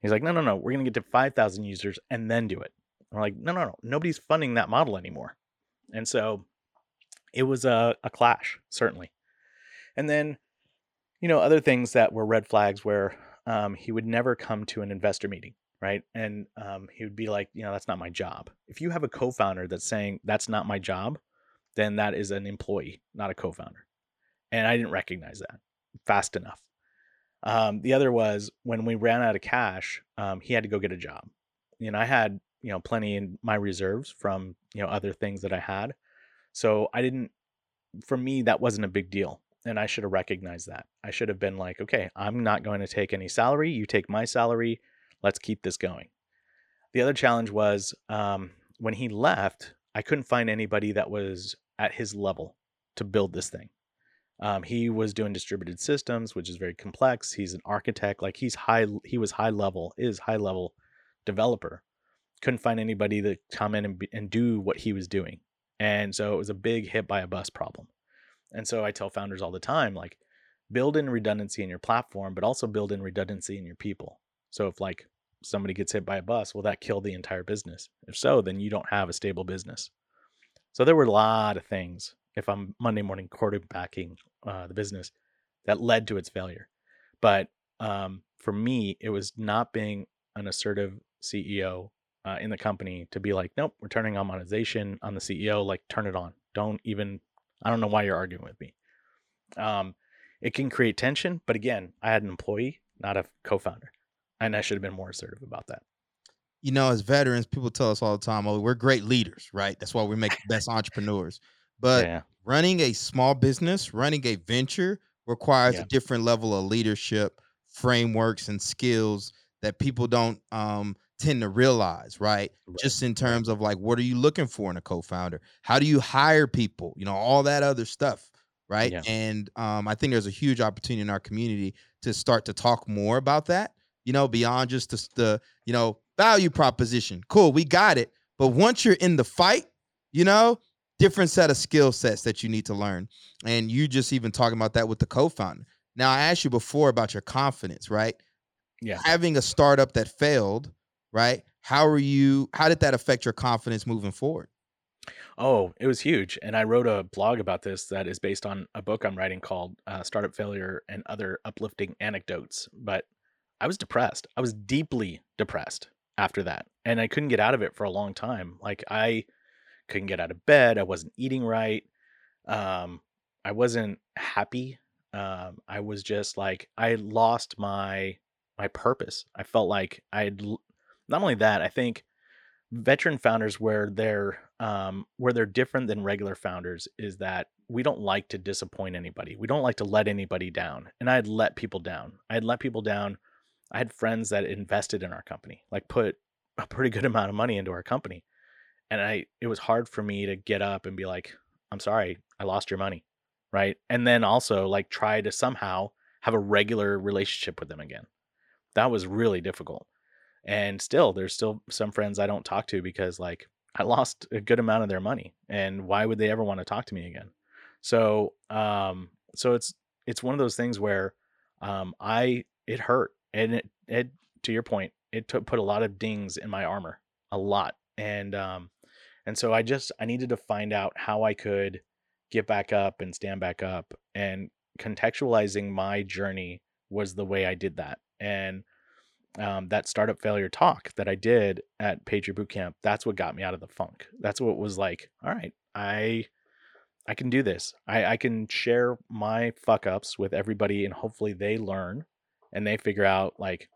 He's like, "No, no, no. We're gonna get to five thousand users and then do it." We're like, no, no, no, nobody's funding that model anymore. And so it was a, a clash, certainly. And then, you know, other things that were red flags where um, he would never come to an investor meeting, right? And um, he would be like, you know, that's not my job. If you have a co founder that's saying, that's not my job, then that is an employee, not a co founder. And I didn't recognize that fast enough. Um, the other was when we ran out of cash, um, he had to go get a job. You know, I had you know plenty in my reserves from you know other things that I had. So I didn't for me that wasn't a big deal and I should have recognized that. I should have been like, okay, I'm not going to take any salary. You take my salary. Let's keep this going. The other challenge was um, when he left, I couldn't find anybody that was at his level to build this thing. Um, he was doing distributed systems, which is very complex. He's an architect, like he's high. He was high level, is high level developer couldn't find anybody to come in and, and do what he was doing. And so it was a big hit by a bus problem. And so I tell founders all the time like, build in redundancy in your platform, but also build in redundancy in your people. So if like somebody gets hit by a bus, will that kill the entire business? If so, then you don't have a stable business. So there were a lot of things, if I'm Monday morning quarterbacking uh, the business, that led to its failure. But um, for me, it was not being an assertive CEO uh, in the company to be like, nope, we're turning on monetization on the CEO. Like, turn it on. Don't even. I don't know why you're arguing with me. Um, it can create tension, but again, I had an employee, not a co-founder, and I should have been more assertive about that. You know, as veterans, people tell us all the time, "Oh, we're great leaders, right? That's why we make the best entrepreneurs." But yeah. running a small business, running a venture, requires yeah. a different level of leadership, frameworks, and skills that people don't um, tend to realize, right? right? Just in terms of like, what are you looking for in a co-founder? How do you hire people? You know, all that other stuff, right? Yeah. And um, I think there's a huge opportunity in our community to start to talk more about that. You know, beyond just the, the you know value proposition. Cool, we got it. But once you're in the fight, you know, different set of skill sets that you need to learn. And you just even talking about that with the co-founder. Now I asked you before about your confidence, right? Yeah. Having a startup that failed, right? How are you how did that affect your confidence moving forward? Oh, it was huge. And I wrote a blog about this that is based on a book I'm writing called uh, Startup Failure and Other Uplifting Anecdotes. But I was depressed. I was deeply depressed after that. And I couldn't get out of it for a long time. Like I couldn't get out of bed. I wasn't eating right. Um, I wasn't happy. Um, I was just like I lost my my purpose. I felt like I'd not only that, I think veteran founders where they're um, where they're different than regular founders is that we don't like to disappoint anybody. We don't like to let anybody down. And I had let people down. I had let people down. I had friends that invested in our company, like put a pretty good amount of money into our company. And I it was hard for me to get up and be like, I'm sorry, I lost your money. Right. And then also like try to somehow have a regular relationship with them again. That was really difficult. And still, there's still some friends I don't talk to because like I lost a good amount of their money, and why would they ever want to talk to me again? So, um, so it's it's one of those things where um, I it hurt, and it it to your point, it took put a lot of dings in my armor, a lot, and um, and so I just I needed to find out how I could get back up and stand back up, and contextualizing my journey was the way I did that, and um, that startup failure talk that I did at Patriot Bootcamp, that's what got me out of the funk. That's what was like, all right, I I can do this. I, I can share my fuck ups with everybody and hopefully they learn and they figure out like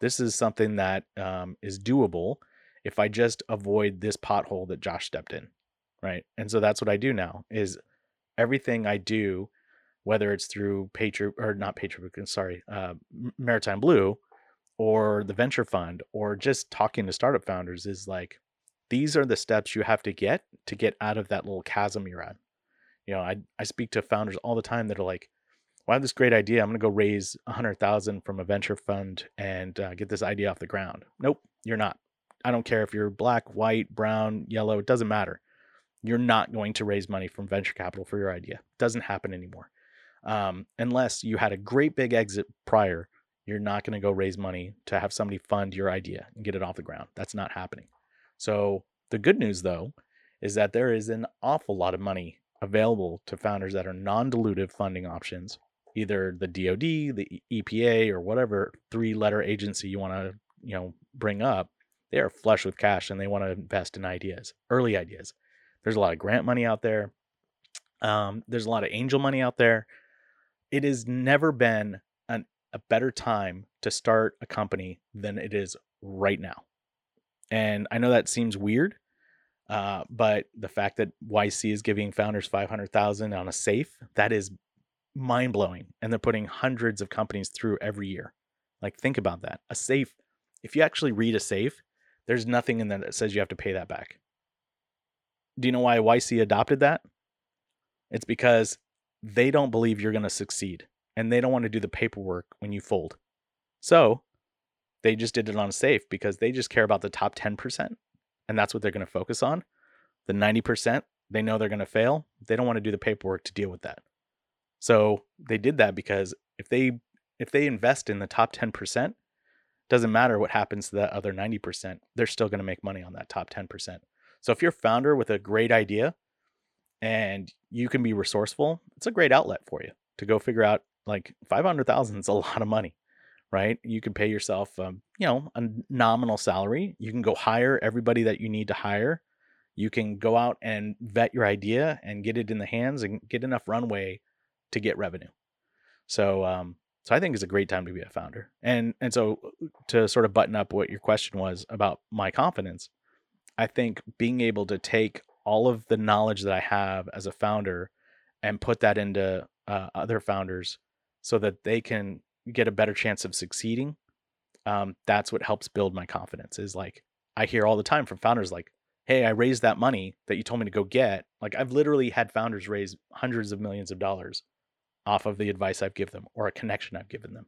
this is something that um, is doable if I just avoid this pothole that Josh stepped in. Right. And so that's what I do now is everything I do, whether it's through Patriot or not Patriot, sorry, uh, Maritime Blue, or the venture fund or just talking to startup founders is like these are the steps you have to get to get out of that little chasm you're at. You know, I I speak to founders all the time that are like, "Well, I have this great idea. I'm going to go raise a hundred thousand from a venture fund and uh, get this idea off the ground." Nope, you're not. I don't care if you're black, white, brown, yellow. It doesn't matter. You're not going to raise money from venture capital for your idea. It doesn't happen anymore, um, unless you had a great big exit prior you're not going to go raise money to have somebody fund your idea and get it off the ground. That's not happening. So, the good news though is that there is an awful lot of money available to founders that are non-dilutive funding options, either the DoD, the EPA or whatever three-letter agency you want to, you know, bring up. They are flush with cash and they want to invest in ideas, early ideas. There's a lot of grant money out there. Um, there's a lot of angel money out there. It has never been a better time to start a company than it is right now. And I know that seems weird, uh, but the fact that YC is giving founders 500,000 on a safe, that is mind blowing. And they're putting hundreds of companies through every year. Like, think about that. A safe, if you actually read a safe, there's nothing in there that says you have to pay that back. Do you know why YC adopted that? It's because they don't believe you're going to succeed and they don't want to do the paperwork when you fold. So they just did it on a safe because they just care about the top 10%. And that's what they're going to focus on. The 90%, they know they're going to fail. They don't want to do the paperwork to deal with that. So they did that because if they if they invest in the top 10%, doesn't matter what happens to that other 90%, they're still going to make money on that top 10%. So if you're a founder with a great idea and you can be resourceful, it's a great outlet for you to go figure out like 500,000 is a (laughs) lot of money, right? You can pay yourself, um, you know, a nominal salary. You can go hire everybody that you need to hire. You can go out and vet your idea and get it in the hands and get enough runway to get revenue. So, um, so I think it's a great time to be a founder. And and so uh, to sort of button up what your question was about my confidence, I think being able to take all of the knowledge that I have as a founder and put that into uh, other founders so that they can get a better chance of succeeding um, that's what helps build my confidence is like i hear all the time from founders like hey i raised that money that you told me to go get. Like i've literally had founders raise hundreds of millions of dollars off of the advice i've given them or a connection i've given them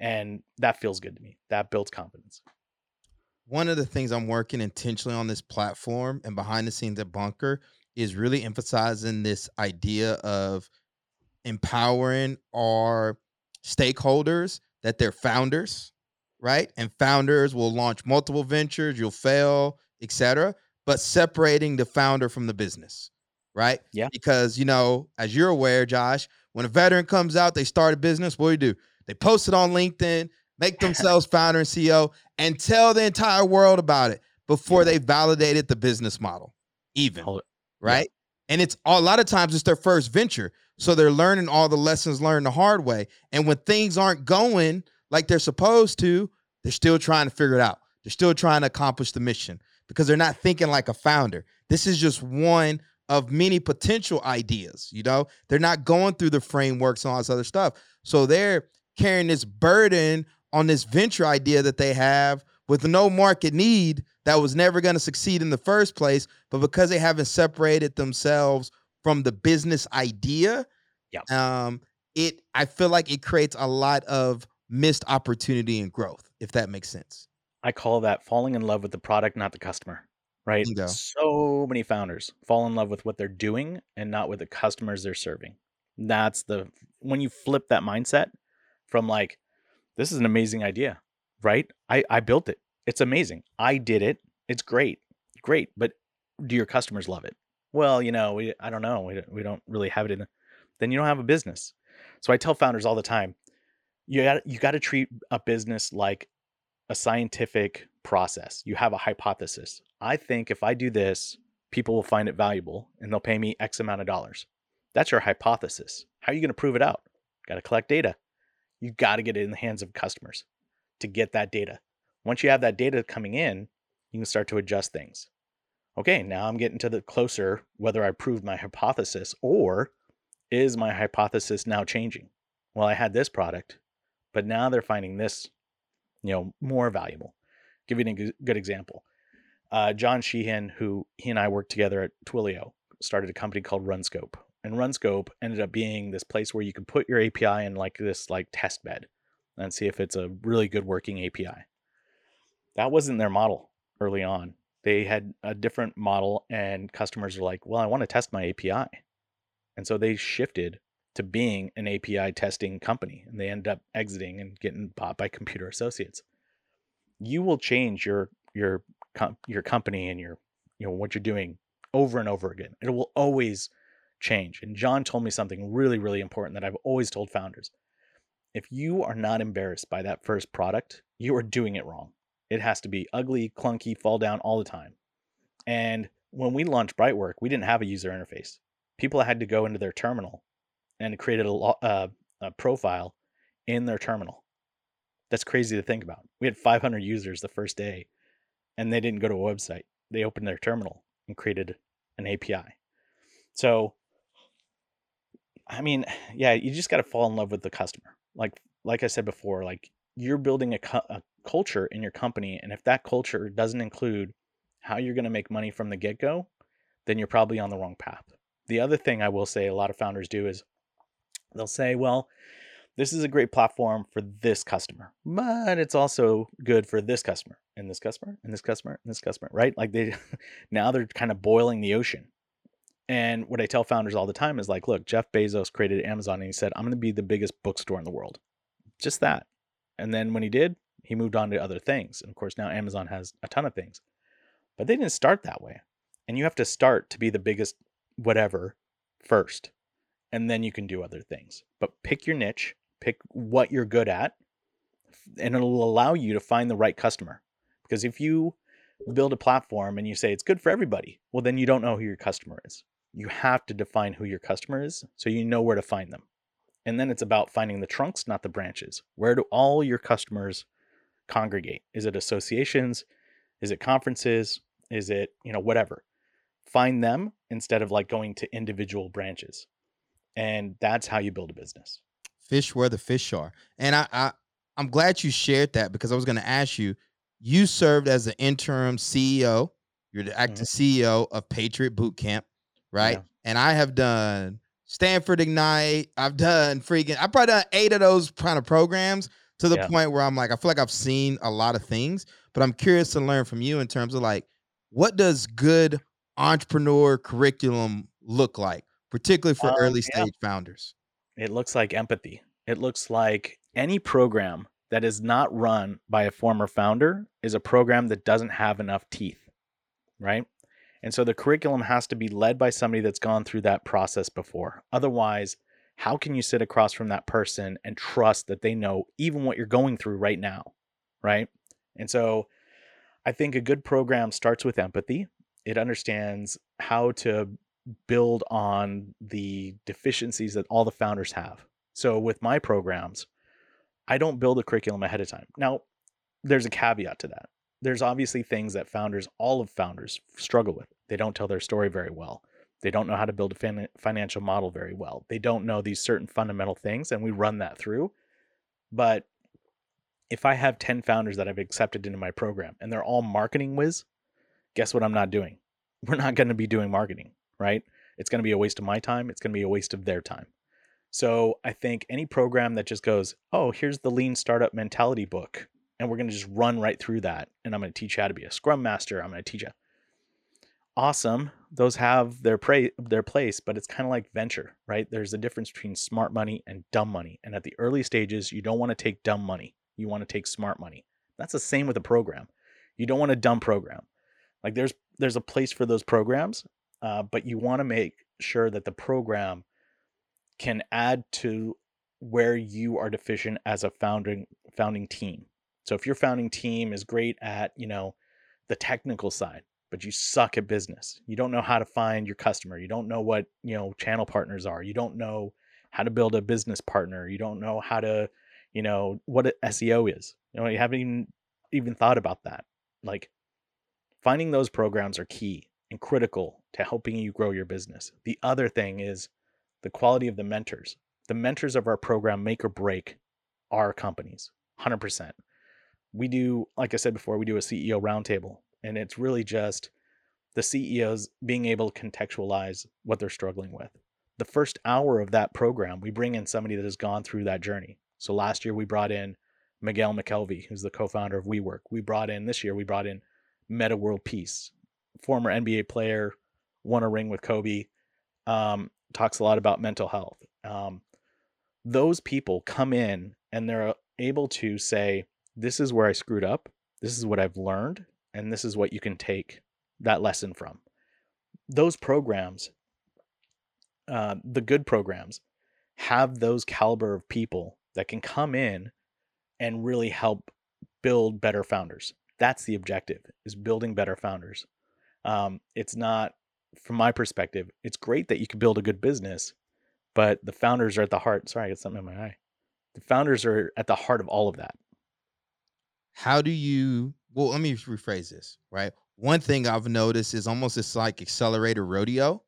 and that feels good to me. That builds confidence. One of the things I'm working intentionally on this platform and behind the scenes at Bunker is really emphasizing this idea of empowering our stakeholders that they're founders, right? And founders will launch multiple ventures, you'll fail, etc. But separating the founder from the business, right? Yeah. Because you know, as you're aware, Josh, when a veteran comes out, they start a business. What do you do? They post it on LinkedIn, make (laughs) themselves founder and CEO, and tell the entire world about it before they validated the business model, even right? And it's a lot of times it's their first venture. So they're learning all the lessons learned the hard way. And when things aren't going like they're supposed to, they're still trying to figure it out. They're still trying to accomplish the mission because they're not thinking like a founder. This is just one of many potential ideas, you know? They're not going through the frameworks and all this other stuff. So they're carrying this burden on this venture idea that they have with no market need that was never going to succeed in the first place, but because they haven't separated themselves from the business idea, Yeah. um, it I feel like it creates a lot of missed opportunity and growth, if that makes sense. I call that falling in love with the product, not the customer. Right? So many founders fall in love with what they're doing and not with the customers they're serving. That's the when you flip that mindset from like, this is an amazing idea, right? I, I built it. It's amazing. I did it. It's great. Great. But do your customers love it? Well, you know, we, I don't know. We, we don't really have it in the, then you don't have a business. So I tell founders all the time, you got you got to treat a business like a scientific process. You have a hypothesis. I think if I do this, people will find it valuable and they'll pay me X amount of dollars. That's your hypothesis. How are you going to prove it out? Got to collect data. You got to get it in the hands of customers to get that data. Once you have that data coming in, you can start to adjust things. Okay, now I'm getting to the closer whether I proved my hypothesis or is my hypothesis now changing? Well, I had this product, but now they're finding this, you know, more valuable. Give you a good example. Uh, John Sheehan, who he and I worked together at Twilio, started a company called RunScope, and RunScope ended up being this place where you could put your API in like this like test bed and see if it's a really good working API. That wasn't their model early on. They had a different model, and customers are like, "Well, I want to test my API," and so they shifted to being an API testing company, and they ended up exiting and getting bought by Computer Associates. You will change your your your company and your you know what you're doing over and over again. It will always change. And John told me something really really important that I've always told founders. If you are not embarrassed by that first product, you are doing it wrong. It has to be ugly, clunky, fall down all the time. And when we launched Brightwork, we didn't have a user interface. People had to go into their terminal and created a, uh, a profile in their terminal. That's crazy to think about. We had 500 users the first day, and they didn't go to a website. They opened their terminal and created an API. So, I mean, (sighs) yeah, you just got to fall in love with the customer. Like, like I said before, like you're building a, cu- a culture in your company, and if that culture doesn't include how you're going to make money from the get go, then you're probably on the wrong path. The other thing I will say a lot of founders do is they'll say, well, this is a great platform for this customer, but it's also good for this customer and this customer and this customer and this customer, right? Like they (laughs) now they're kind of boiling the ocean. And what I tell founders all the time is like, look, Jeff Bezos created Amazon and he said, I'm going to be the biggest bookstore in the world. Just that. And then when he did, he moved on to other things. And of course, now Amazon has a ton of things. But they didn't start that way. And you have to start to be the biggest whatever first. And then you can do other things. But pick your niche, pick what you're good at, and it'll allow you to find the right customer. Because if you build a platform and you say it's good for everybody, well, then you don't know who your customer is. You have to define who your customer is so you know where to find them. And then it's about finding the trunks, not the branches. Where do all your customers congregate? Is it associations? Is it conferences? Is it, you know, whatever? Find them instead of like going to individual branches. And that's how you build a business. Fish where the fish are. And I, I I'm glad you shared that because I was going to ask you. You served as an interim CEO. You're the active mm-hmm. CEO of Patriot Boot Camp, right? Yeah. And I have done Stanford Ignite. I've done freaking. I've probably done eight of those kind of programs. to the Yeah. point where I'm like, I feel like I've seen a lot of things, but I'm curious to learn from you in terms of like, what does good entrepreneur curriculum look like, particularly for Um, early yeah. stage founders? It looks like empathy. It looks like any program that is not run by a former founder is a program that doesn't have enough teeth, right? And so the curriculum has to be led by somebody that's gone through that process before. Otherwise, how can you sit across from that person and trust that they know even what you're going through right now, right? And so I think a good program starts with empathy. It understands how to build on the deficiencies that all the founders have. So with my programs, I don't build a curriculum ahead of time. Now, there's a caveat to that. There's obviously things that founders, all of founders, struggle with. They don't tell their story very well. They don't know how to build a fin- financial model very well. They don't know these certain fundamental things, and we run that through. But if I have 10 founders that I've accepted into my program and they're all marketing whiz, guess what I'm not doing? (laughs) We're not going to be doing marketing, right? It's going to be a waste of my time. It's going to be a waste of their time. So I think any program that just goes, oh, here's the lean startup mentality book, and we're going to just run right through that. And I'm going to teach you how to be a scrum master. I'm going to teach you. Awesome. Those have their pra- their place, but it's kind of like venture, right? There's a difference between smart money and dumb money. And at the early stages, you don't want to take dumb money. You want to take smart money. That's the same with a program. You don't want a dumb program. Like there's there's a place for those programs, uh, but you want to make sure that the program can add to where you are deficient as a founding founding team. So if your founding team is great at, you know, the technical side, but you suck at business. You don't know how to find your customer. You don't know what, you know, channel partners are. You don't know how to build a business partner. You don't know how to, you know, what SEO is. You know, you haven't even even thought about that. Like finding those programs are key and critical to helping you grow your business. The other thing is the quality of the mentors. The mentors of our program make or break our companies 100%. We do, like I said before, we do a CEO roundtable, and it's really just the CEOs being able to contextualize what they're struggling with. The first hour of that program, we bring in somebody that has gone through that journey. So last year, we brought in Miguel McKelvey, who's the co founder of WeWork. We brought in this year, we brought in Metta World Peace, former NBA player, won a ring with Kobe, um, talks a lot about mental health. Um, those people come in and they're able to say, This is where I screwed up. This is what I've learned. And this is what you can take that lesson from. Those programs, uh, the good programs, have those caliber of people that can come in and really help build better founders. That's the objective is building better founders. Um, it's not, from my perspective, it's great that you can build a good business, but the founders are at the heart. Sorry, I got something in my eye. The founders are at the heart of all of that. How do you? Well, let me rephrase this. Right. One thing I've noticed is almost it's like accelerator rodeo.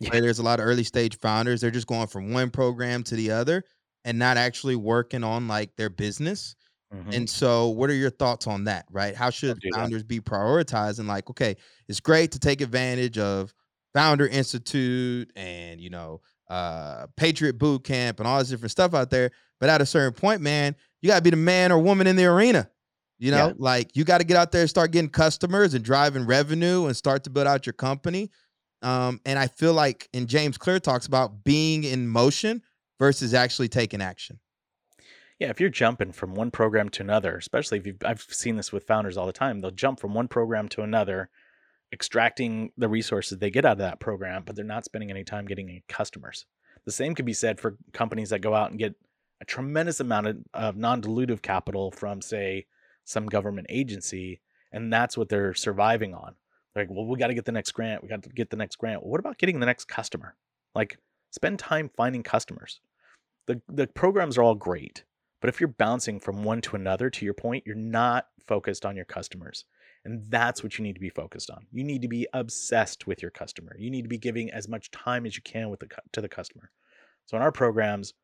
Yeah. Where there's a lot of early stage founders. They're just going from one program to the other and not actually working on like their business. Mhm. And so, what are your thoughts on that? Right? How should founders be prioritizing? Like, okay, it's great to take advantage of Founder Institute and you know, uh, Patriot Boot Camp and all this different stuff out there. But at a certain point, man, you gotta be the man or woman in the arena. You know, Yeah. like you got to get out there and start getting customers and driving revenue and start to build out your company. Um, and I feel like, and James Clear talks about being in motion versus actually taking action. Yeah, if you're jumping from one program to another, especially if you've, I've seen this with founders all the time, they'll jump from one program to another, extracting the resources they get out of that program, but they're not spending any time getting any customers. The same could be said for companies that go out and get a tremendous amount of, of non dilutive capital from, say, some government agency, and that's what they're surviving on. They're like, well, we got to get the next grant. We got to get the next grant. Well, what about getting the next customer? Like, spend time finding customers. The, the programs are all great, but if you're bouncing from one to another, to your point, you're not focused on your customers. And that's what you need to be focused on. You need to be obsessed with your customer. You need to be giving as much time as you can with the to the customer. So in our programs,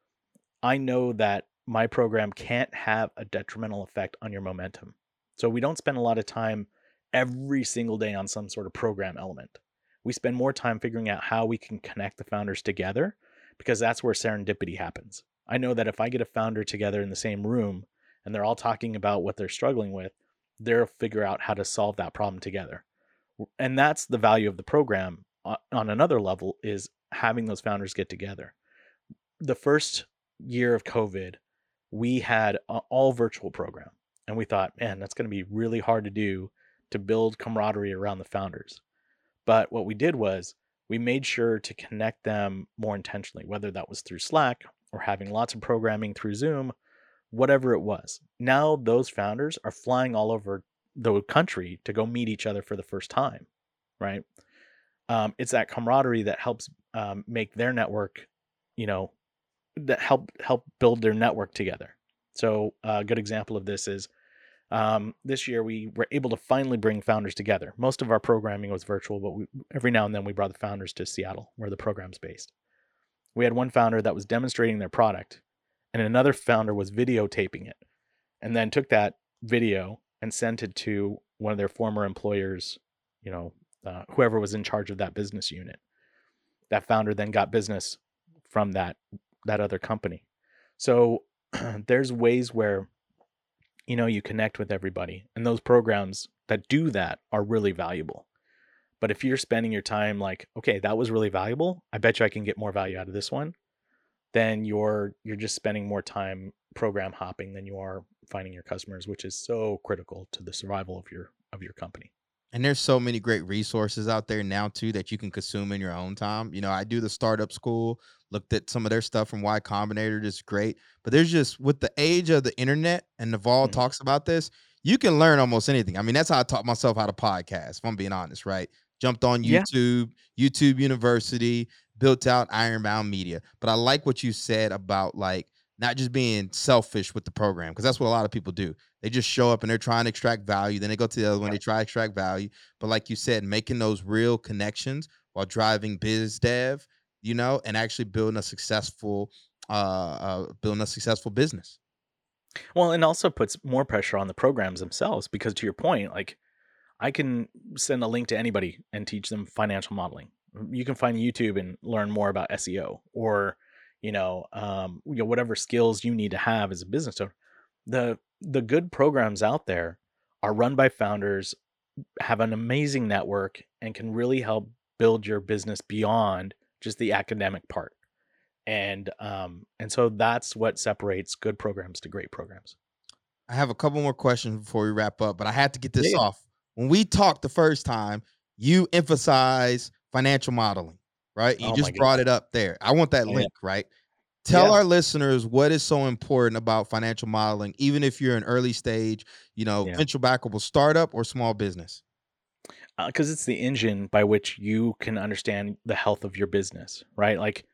I know that my program can't have a detrimental effect on your momentum. So we don't spend a lot of time every single day on some sort of program element. We spend more time figuring out how we can connect the founders together because that's where serendipity happens. I know that if I get a founder together in the same room and they're all talking about what they're struggling with, they'll figure out how to solve that problem together. And that's the value of the program uh, on another level is having those founders get together. The first year of COVID, we had all virtual program. And we thought, man, that's going to be really hard to do to build camaraderie around the founders. But what we did was we made sure to connect them more intentionally, whether that was through Slack or having lots of programming through Zoom, whatever it was. Now those founders are flying all over the country to go meet each other for the first time, right? Um, it's that camaraderie that helps um, make their network, you know, that help help build their network together. So a good example of this is um, this year we were able to finally bring founders together. Most of our programming was virtual, but we, every now and then we brought the founders to Seattle, where the program's based. We had one founder that was demonstrating their product, and another founder was videotaping it, and then took that video and sent it to one of their former employers, you know, uh, whoever was in charge of that business unit. That founder then got business from that that other company. So (clears throat) there's ways where you know you connect with everybody and those programs that do that are really valuable but if you're spending your time like okay that was really valuable i bet you i can get more value out of this one then you're you're just spending more time program hopping than you are finding your customers which is so critical to the survival of your of your company and there's so many great resources out there now too that you can consume in your own time. You know, I do the startup school, looked at some of their stuff from Y Combinator, just great. But there's just with the age of the internet, and Naval mm-hmm. talks about this, you can learn almost anything. I mean, that's how I taught myself how to podcast, if I'm being honest, right? Jumped on YouTube, yeah. YouTube University, built out Ironbound Media. But I like what you said about like not just being selfish with the program, because that's what a lot of people do. They just show up and they're trying to extract value. Then they go to the other one, they try to extract value. But like you said, making those real connections while driving biz dev, you know, and actually building a successful, uh, uh building a successful business. Well, and also puts more pressure on the programs themselves because to your point, like I can send a link to anybody and teach them financial modeling. You can find YouTube and learn more about SEO or, you know, um, you know, whatever skills you need to have as a business owner. The the good programs out there are run by founders, have an amazing network, and can really help build your business beyond just the academic part. And um, and so that's what separates good programs to great programs. I have a couple more questions before we wrap up, but I had to get this yeah. off. When we talked the first time, you emphasize financial modeling, right? You oh just brought it up there. I want that yeah. link, right? Tell yeah. our listeners what is so important about financial modeling, even if you're an early stage, you know, venture backable startup or small business. Because uh, it's the engine by which you can understand the health of your business, right? Like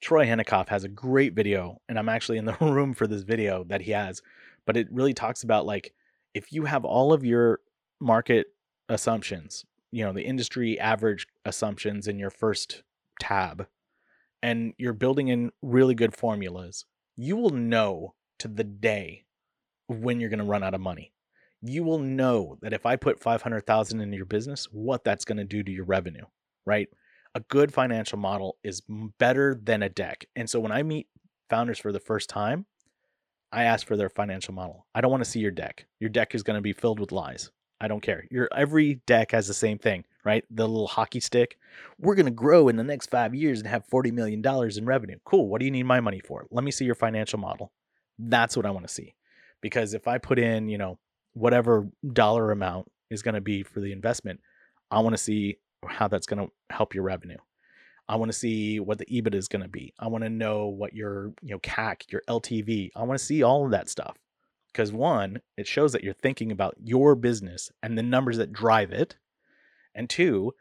Troy Henikoff has a great video, and I'm actually in the (laughs) room for this video that he has, but it really talks about like if you have all of your market assumptions, you know, the industry average assumptions in your first tab, and you're building in really good formulas, you will know to the day when you're going to run out of money. You will know that if I put 500,000 into your business, what that's going to do to your revenue, right? A good financial model is better than a deck. And so when I meet founders for the first time, I ask for their financial model. I don't want to see your deck. Your deck is going to be filled with lies. I don't care. Your every deck has the same thing right? The little hockey stick. We're going to grow in the next five years and have $40 million in revenue. Cool. What do you need my money for? Let me see your financial model. That's what I want to see. Because if I put in, you know, whatever dollar amount is going to be for the investment, I want to see how that's going to help your revenue. I want to see what the EBIT is going to be. I want to know what your, you know, CAC, your LTV. I want to see all of that stuff. Because one, it shows that you're thinking about your business and the numbers that drive it. And two,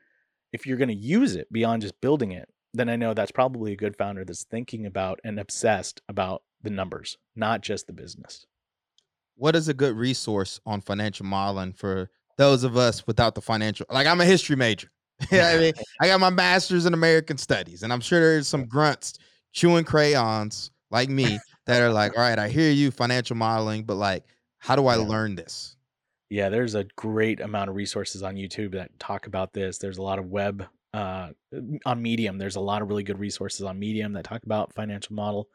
if you're going to use it beyond just building it, then I know that's probably a good founder that's thinking about and obsessed about the numbers, not just the business. What is a good resource on financial modeling for those of us without the financial? Like I'm a history major. (laughs) yeah, I mean, (laughs) I got my master's in American studies, and I'm sure there's some grunts chewing crayons like me that are like, all right, I hear you financial modeling, but like, how do I yeah. learn this? Yeah, there's a great amount of resources on YouTube that talk about this. There's a lot of web uh, on Medium. There's a lot of really good resources on Medium that talk about financial model.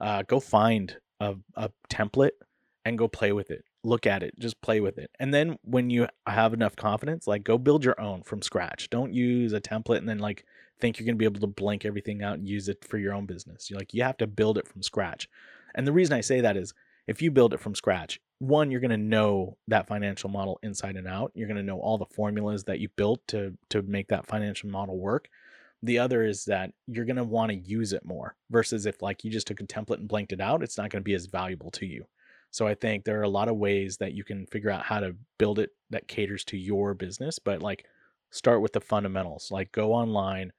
Uh, go find a, a template and go play with it. Look at it, just play with it. And then when you have enough confidence, like go build your own from scratch. Don't use a template and then like think you're going to be able to blank everything out and use it for your own business. You're like you have to build it from scratch. And the reason I say that is if you build it from scratch, one you're going to know that financial model inside and out. You're going to know all the formulas that you built to to make that financial model work. The other is that you're going to want to use it more versus if like you just took a template and blanked it out, it's not going to be as valuable to you. So I think there are a lot of ways that you can figure out how to build it that caters to your business, but like start with the fundamentals. Like go online,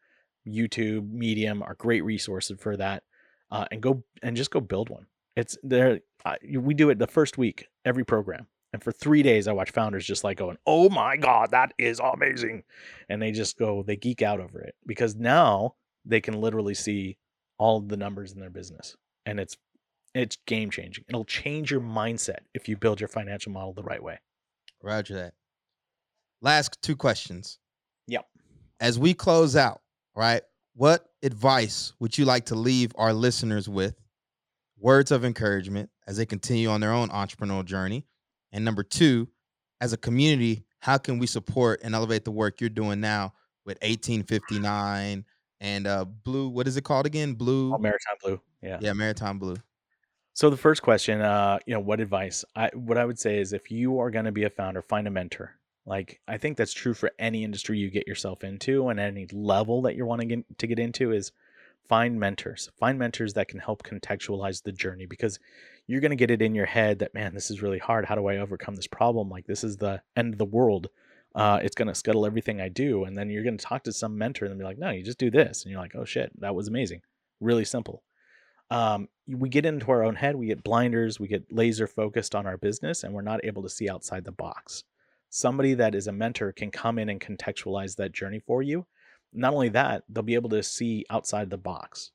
YouTube, Medium are great resources for that, uh, and go and just go build one. It's there. Uh, we do it the first week every program, and for three days I watch founders just like going, "Oh my god, that is amazing," and they just go they geek out over it because now they can literally see all the numbers in their business, and it's it's game changing. It'll change your mindset if you build your financial model the right way. Roger that. Last two questions. Yep. As we close out, right? What advice would you like to leave our listeners with? Words of encouragement as they continue on their own entrepreneurial journey. And number two, as a community, how can we support and elevate the work you're doing now with 1859 and uh blue what is it called again blue oh, maritime blue yeah yeah maritime blue so the first question, uh, you know, what advice? I what I would say is if you are going to be a founder, find a mentor. Like I think that's true for any industry you get yourself into and any level that you're wanting to get into is find mentors. Find mentors that can help contextualize the journey because you're going to get it in your head that man, this is really hard. How do I overcome this problem? Like this is the end of the world. Uh, it's going to scuttle everything I do. And then you're going to talk to some mentor and be like, no, you just do this. And you're like, oh shit, that was amazing. Really simple um, we get into our own head, we get blinders, we get laser focused on our business, and we're not able to see outside the box. Somebody that is a mentor can come in and contextualize that journey for you. Not only that, they'll be able to see outside the box.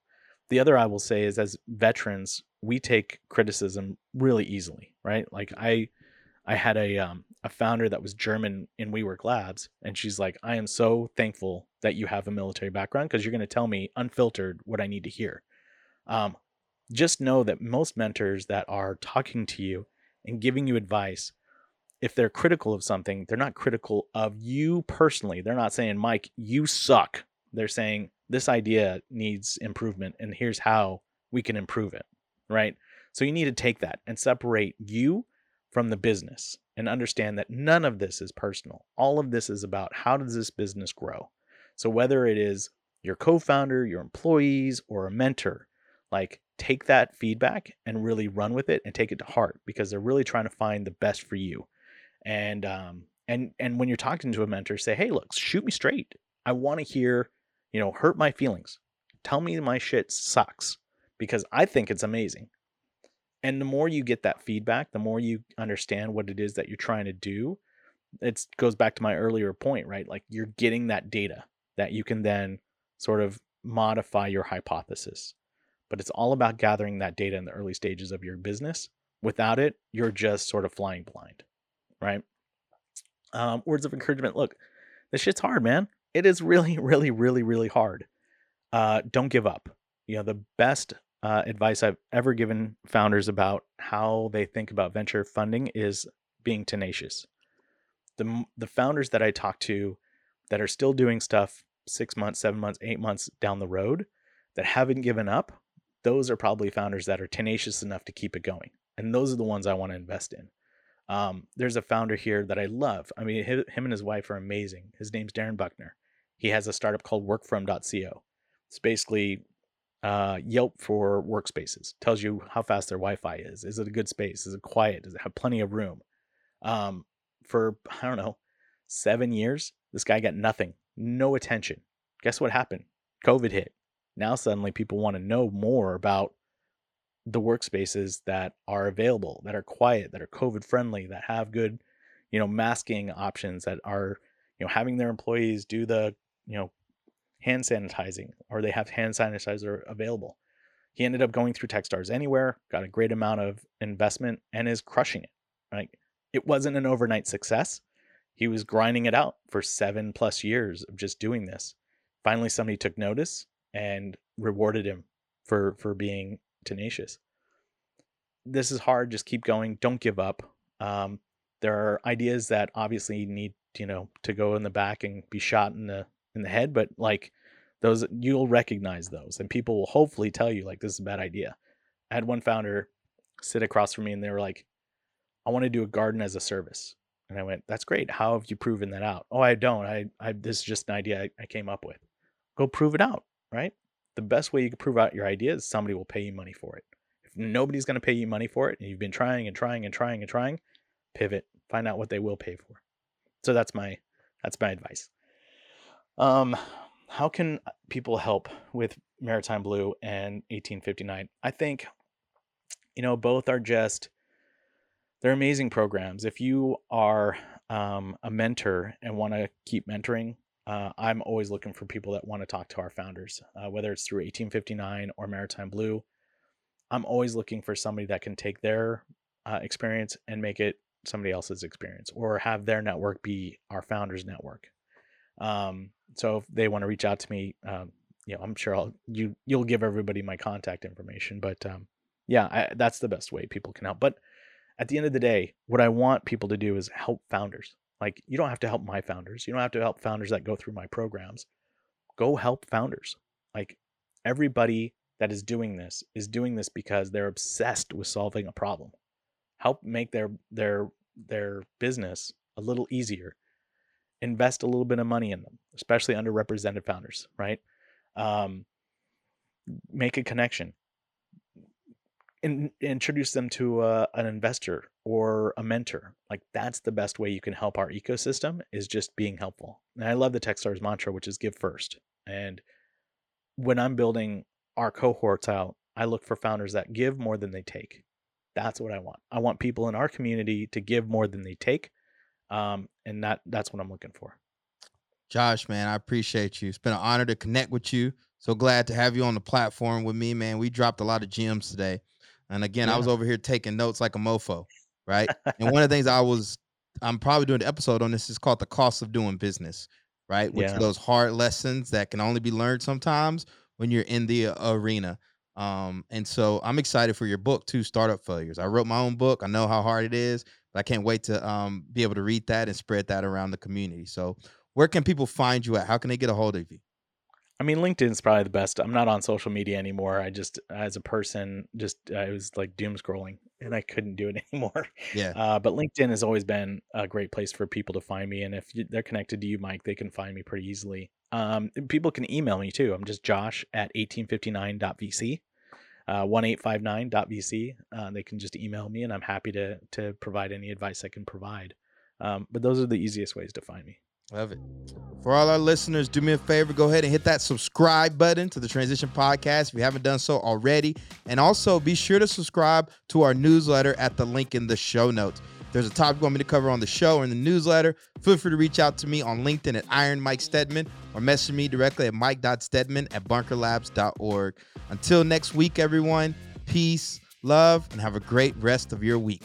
The other I will say is as veterans, we take criticism really easily, right? Like I I had a um, a founder that was German in WeWork Labs, and she's like, "I am so thankful that you have a military background because you're going to tell me unfiltered what I need to hear." Um, just know that most mentors that are talking to you and giving you advice, if they're critical of something, they're not critical of you personally. They're not saying, Mike, you suck. They're saying, this idea needs improvement, and here's how we can improve it. Right. So you need to take that and separate you from the business and understand that none of this is personal. All of this is about how does this business grow? So whether it is your co founder, your employees, or a mentor, like take that feedback and really run with it and take it to heart because they're really trying to find the best for you. And um and and when you're talking to a mentor, say, "Hey, look, shoot me straight. I want to hear, you know, hurt my feelings. Tell me my shit sucks because I think it's amazing." And the more you get that feedback, the more you understand what it is that you're trying to do. It goes back to my earlier point, right? Like you're getting that data that you can then sort of modify your hypothesis but it's all about gathering that data in the early stages of your business. Without it, you're just sort of flying blind, right? Um, words of encouragement. Look, this shit's hard, man. It is really, (laughs) really, really, really hard. Uh, don't give up. You know, the best uh, advice I've ever given founders about how they think about venture funding is being tenacious. The the founders that I talk to that are still doing stuff six months, seven months, eight months down the road that haven't given up those are probably founders that are tenacious enough to keep it going. And those are the ones I want to invest in. Um, there's a founder here that I love. I mean, him and his wife are amazing. His name's Darren Buckner. He has a startup called workfrom.co. It's basically uh, Yelp for workspaces. Tells you how fast their Wi-Fi is. Is it a good space? Is it quiet? Does it have plenty of room? Um, for I don't know, seven years, this guy got nothing, no attention. Guess what happened? COVID hit. Now suddenly people want to know more about the workspaces that are available, that are quiet, that are COVID friendly, that have good, you know, masking options, that are, you know, having their employees do the, you know, hand sanitizing or they have hand sanitizer available. He ended up going through Techstars Anywhere, got a great amount of investment and is crushing it. Right? It wasn't an overnight success. He was grinding it out for 7 plus years of just doing this. Finally somebody took notice and rewarded him for for being tenacious. this is hard. Just keep going. Don't give up. Um, there are ideas that obviously need you know to go in the back and be shot in the in the head, but like those you'll recognize those, and people will hopefully tell you like this is a bad idea. I had one founder sit across from me, and they were like, "I want to do a garden as a service." And I went, "That's great. How have you proven that out?" "Oh, I don't. I, I this is just an idea I, I came up with." Go prove it out, right? The best way you can prove out your idea is somebody will pay you money for it. If nobody's going to pay you money for it, and you've been trying and trying and trying and trying, pivot. Find out what they will pay for. So that's my that's my advice. Um, how can people help with Maritime Blue and 1859? I think, you know, both are just they're amazing programs. If you are um, a mentor and want to keep mentoring, uh, I'm always looking for people that want to talk to our founders, uh, whether it's through 1859 or Maritime Blue. I'm always looking for somebody that can take their uh, experience and make it somebody else's experience or have their network be our founders network. Um, so if they want to reach out to me, um, you know, I'm sure I'll, you, you'll give everybody my contact information, but, um, yeah, I, that's the best way people can help. But at the end of the day, what I want people to do is help founders. Like you don't have to help my founders. You don't have to help founders that go through my programs. Go help founders. Like everybody that is doing this is doing this because they're obsessed with solving a problem. Help make their their their business a little easier. Invest a little bit of money in them, especially underrepresented founders, right? Um, make a connection. In, introduce them to a, an investor or a mentor. Like that's the best way you can help our ecosystem is just being helpful. And I love the Techstars mantra, which is give first. And when I'm building our cohorts out, I look for founders that give more than they take. That's what I want. I want people in our community to give more than they take, um, and that that's what I'm looking for. Josh, man, I appreciate you. It's been an honor to connect with you. So glad to have you on the platform with me, man. We dropped a lot of gems today, and again, yeah. I was over here taking notes like a mofo, right? and one of the (laughs) things I was, I'm probably doing an episode on this is called the cost of doing business, right? Which yeah. are those hard lessons that can only be learned sometimes when you're in the arena. Um, and so I'm excited for your book too, Startup Failures. I wrote my own book. I know how hard it is, but I can't wait to um, be able to read that and spread that around the community. So where can people find you at? How can they get a hold of you? I mean, LinkedIn's probably the best. I'm not on social media anymore. I just, as a person, just I was like doom scrolling, and I couldn't do it (laughs) anymore. Yeah. Uh, but LinkedIn has always been a great place for people to find me, and if they're connected to you, Mike, they can find me pretty easily. Um, people can email me too. I'm just Josh at 1859.vc uh, 1859.vc. Uh, they can just email me and I'm happy to, to provide any advice I can provide. Um, but those are the easiest ways to find me. Love it. For all our listeners, do me a favor, go ahead and hit that subscribe button to the Transition Podcast if you haven't done so already. And also be sure to subscribe to our newsletter at the link in the show notes there's a topic you want me to cover on the show or in the newsletter, feel free to reach out to me on LinkedIn at Iron Mike Steadman or message me directly at mike.steadman at bunkerlabs.org. Until next week, everyone, peace, love, and have a great rest of your week.